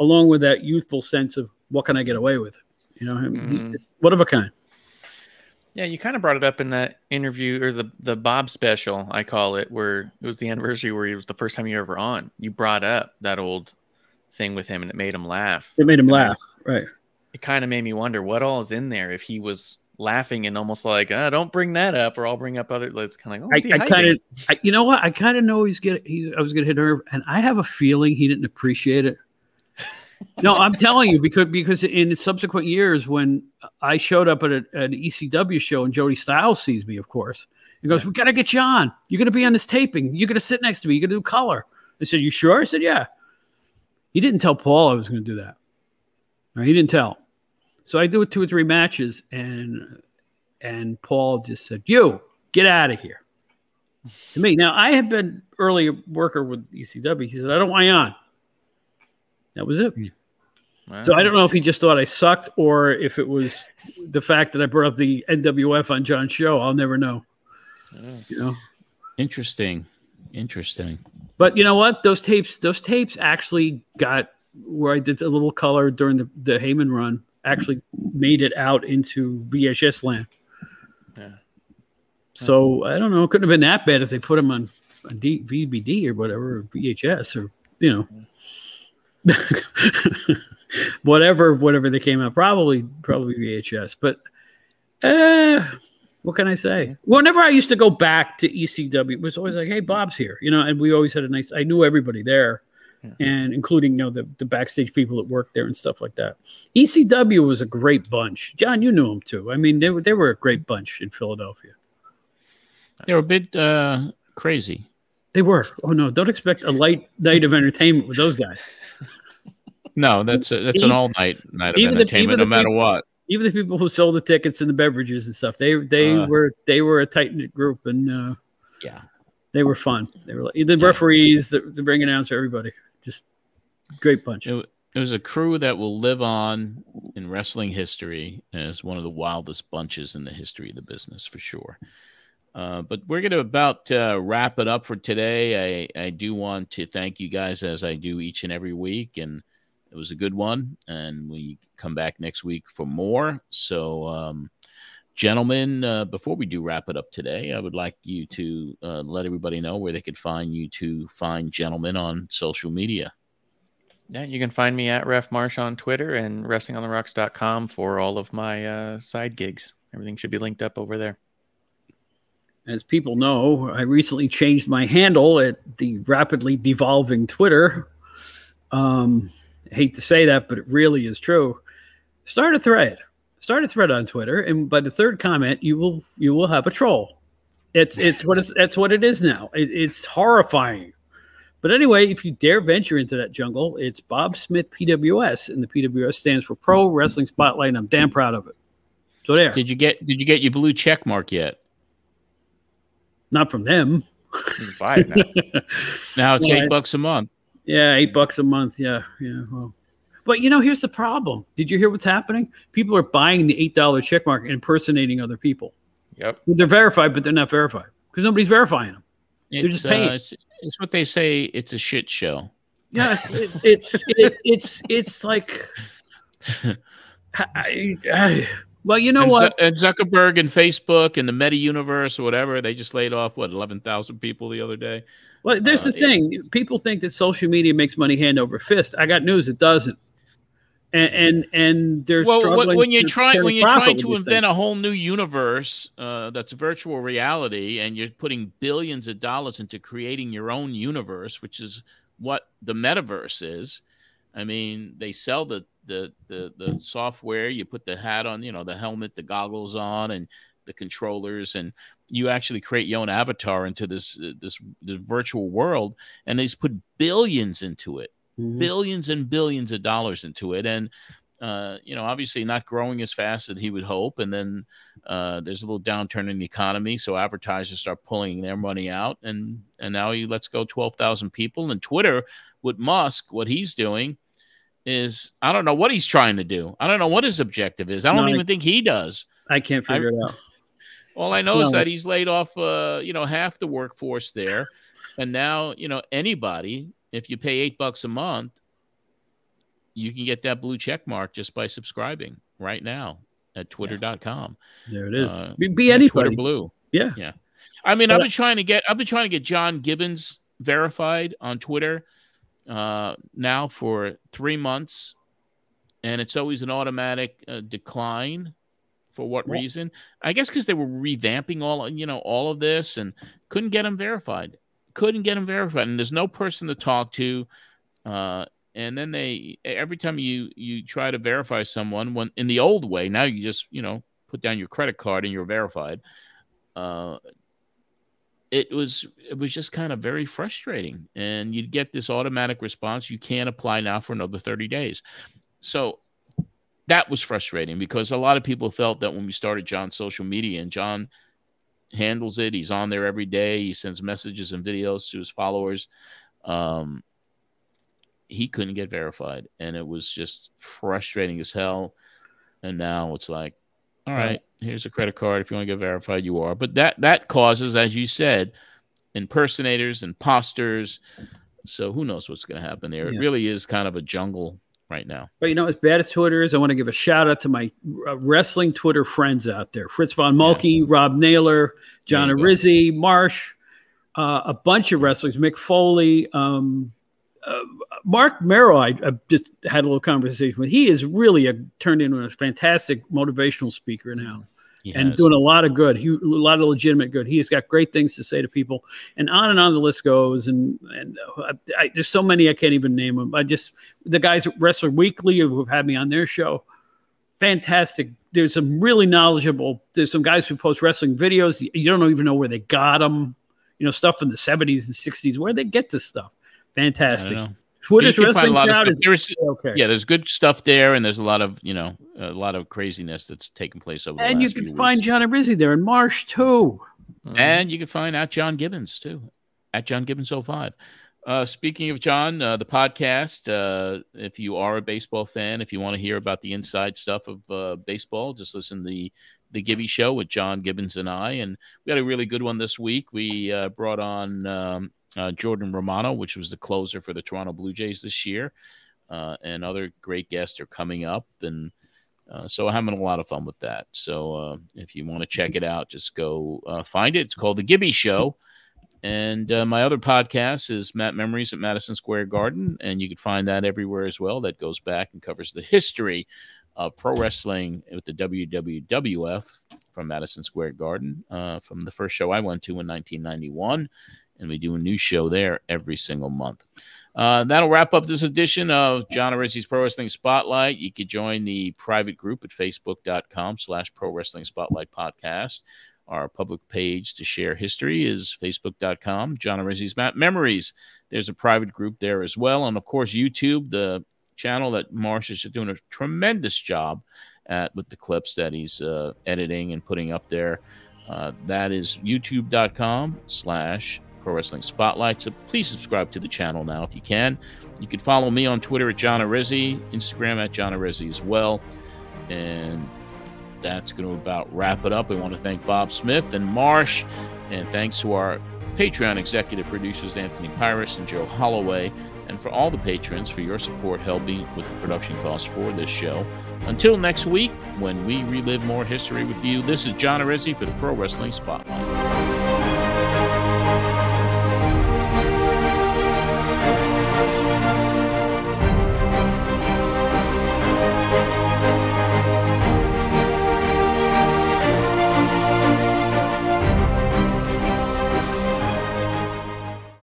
along with that youthful sense of what can I get away with? You know, him- he- Mhm. what of a kind. Yeah, you kind of brought it up in that interview or the the Bob special, I call it, where it was the anniversary where it was the first time you were ever on. You brought up that old thing with him, and it made him laugh. It made him And I- laugh, right? It kind of made me wonder what all is in there if he was laughing and almost like, uh, "Don't bring that up," or I'll bring up other. It's kind of like, oh, I, I kind of, you know what? I kind of know he's gonna. He, I was gonna hit a nerve, and I have a feeling he didn't appreciate it. No, I'm telling you because because in subsequent years, when I showed up at a, an ECW show and Joey Styles sees me, of course, he goes, "We gotta get you on. You're gonna be on this taping. You're gonna sit next to me. You're gonna do color." I said, "You sure?" I said, "Yeah." He didn't tell Paul I was gonna do that. He didn't tell. So I do it two or three matches, and and Paul just said, "You get out of here." To me, now I had been early worker with ECW. He said, "I don't want you on." That was it. Hmm. So I don't know if he just thought I sucked or if it was the fact that I brought up the NWF on John's show. I'll never know. Hmm. You know. Interesting. Interesting. But you know what? Those tapes, those tapes actually got where I did a little color during the, the Heyman run. Actually, made it out into VHS land. Yeah. So I don't know. It couldn't have been that bad if they put them on, on D, VBD or whatever, or VHS or you know, hmm. whatever, whatever they came out. Probably, probably VHS. But uh, what can I say? Whenever I used to go back to ECW, it was always like, "Hey, Bob's here," you know, and we always had a nice. I knew everybody there, and including you know the the backstage people that worked there and stuff like that. ECW was a great bunch. John, you knew them too. I mean, they were they were a great bunch in Philadelphia. They were a bit uh, crazy. They were. Oh no! Don't expect a light night of entertainment with those guys. No, that's a, that's an all night night of the- entertainment, even no matter people- what. Even the people who sold the tickets and the beverages and stuff, they they Uh. were they were a tight knit group, and uh, yeah, they were fun. They were like, the referees, the, the ring announcer, everybody, just great bunch. It, it was a crew that will live on in wrestling history as one of the wildest bunches in the history of the business for sure. Uh, but we're going to about uh, wrap it up for today. I, I do want to thank you guys as I do each and every week, and it was a good one. And we come back next week for more. So, um, gentlemen, uh, before we do wrap it up today, I would like you to uh, let everybody know where they could find you to find gentlemen on social media. Yeah, you can find me at Ref Marsh on Twitter and WrestlingOnTheRocks.com for all of my uh, side gigs. Everything should be linked up over there. As people know, I recently changed my handle at the rapidly devolving Twitter. Um, I hate to say that, but it really is true. Start a thread. Start a thread on Twitter, and by the third comment, you will you will have a troll. It's it's what it's that's what it is now. It, it's horrifying. But anyway, if you dare venture into that jungle, it's Bob Smith PWS, and the PWS stands for Pro Wrestling Spotlight. And I'm damn proud of it. So there. Did you get Did you get your blue check mark yet? Not from them. Buy it now. Now it's eight bucks a month. Yeah, eight bucks a month. Yeah, yeah. Well, but you know, here's the problem. Did you hear what's happening? People are buying the eight dollar check mark and impersonating other people. Yep. They're verified, but they're not verified because nobody's verifying them. They're It's, just paying. uh, it's, it's what they say. It's a shit show. Yeah, it, it's it, it's it's like. I, I, well, you know and, what? Zu- and Zuckerberg and Facebook and the Meta Universe or whatever, they just laid off what eleven thousand people the other day. Well, there's Uh, the thing. People think that social media makes money hand over fist. I got news. It doesn't. And and, and they're well, struggling when, you're trying when you're trying to invent things. a whole new universe uh, that's virtual reality, and you're putting billions of dollars into creating your own universe, which is what the metaverse is. I mean, they sell the the the, the software. You put the hat on, you know, the helmet, the goggles on, and the controllers, and you actually create your own avatar into this uh, this, this virtual world, and they put billions into it billions and billions of dollars into it and uh, you know obviously not growing as fast as he would hope and then uh, there's a little downturn in the economy so advertisers start pulling their money out and and now he lets go 12,000 people and twitter with musk what he's doing is i don't know what he's trying to do i don't know what his objective is i don't No, I- even think he does I can't figure it out. all I know is that he's laid off, uh, you know, half the workforce there, and now you know anybody, if you pay eight bucks a month, you can get that blue check mark just by subscribing right now at Twitter.com. There it is. Uh, be, be anybody. Twitter Blue. Yeah. Yeah. I mean, I've been trying to get I've been trying to get John Gibbons verified on Twitter uh, now for three months, and it's always an automatic uh, decline. For what Yeah. reason? I guess because they were revamping all you know all of this and couldn't get them verified. Couldn't get them verified, and there's no person to talk to. Uh, and then they every time you you try to verify someone when in the old way now you just you know put down your credit card and you're verified uh it was it was just kind of very frustrating and you'd get this automatic response you can't apply now for another 30 days. So that was frustrating because a lot of people felt that when we started john's social media and john handles it he's on there every day he sends messages and videos to his followers um he couldn't get verified and it was just frustrating as hell and now it's like all right here's a credit card if you want to get verified you are. But that that causes as you said impersonators imposters. So who knows what's going to happen there. It really is kind of a jungle right now. But you know, as bad as Twitter is, I want to give a shout out to my uh, wrestling Twitter friends out there: Fritz von Mulkey, Rob Naylor, John. Arezzi, Marsh, uh, a bunch of wrestlers, Mick Foley, um, uh, Marc Mero. I, I just had a little conversation with. He is really a, turned into a fantastic motivational speaker now. He and has. doing a lot of good. He, a lot of legitimate good. He has got great things to say to people, and on and on the list goes. And and uh, I, I, there's so many I can't even name them. I just the guys at Wrestler Weekly who have had me on their show, fantastic. There's some really knowledgeable. There's some guys who post wrestling videos. You, don't even know where they got them. You know, stuff from the 70s and 60s. Where they get this stuff? Fantastic. You can find a lot of There's- okay. yeah there's good stuff there and there's a lot of you know a lot of craziness that's taken place over and you can find weeks. John Arezzi there in Marsh too. And you can find at John Gibbons too, at John Gibbons 05. Uh, speaking of John, uh, the podcast, uh, if you are a baseball fan, if you want to hear about the inside stuff of uh, baseball, just listen to the, the Gibby Show with John Gibbons and I. And we had a really good one this week. We uh, brought on um, uh, Jordan Romano, which was the closer for the Toronto Blue Jays this year. Uh, and other great guests are coming up. And uh, so I'm having a lot of fun with that. So uh, if you want to check it out, just go uh, find it. It's called The Gibby Show. And uh, my other podcast is Mat Memories at Madison Square Garden. And you can find that everywhere as well. That goes back and covers the history of pro wrestling with the WWWF from Madison Square Garden from the first show I went to in 1991. And we do a new show there every single month. Uh, that'll wrap up this edition of John Arezzi's Pro Wrestling Spotlight. You can join the private group at facebook.com slash Pro Wrestling Spotlight Podcast. Our public page to share history is facebook.com, John Arezzi's Mat Memories. There's a private group there as well. And of course, YouTube, the channel that Marsh is doing a tremendous job at with the clips that he's uh, editing and putting up there. Uh, that is youtube.com slash pro wrestling spotlight. So please subscribe to the channel now if you can. You can follow me on Twitter at John Arezzi, Instagram at John Arezzi as well. And that's going to about wrap it up. We want to thank Bob Smith and Marsh, and thanks to our Patreon executive producers Anthony Pires and Joe Holloway, and for all the patrons for your support helping with the production costs for this show. Until next week, when we relive more history with you, this is John Arezzi for the Pro Wrestling Spotlight.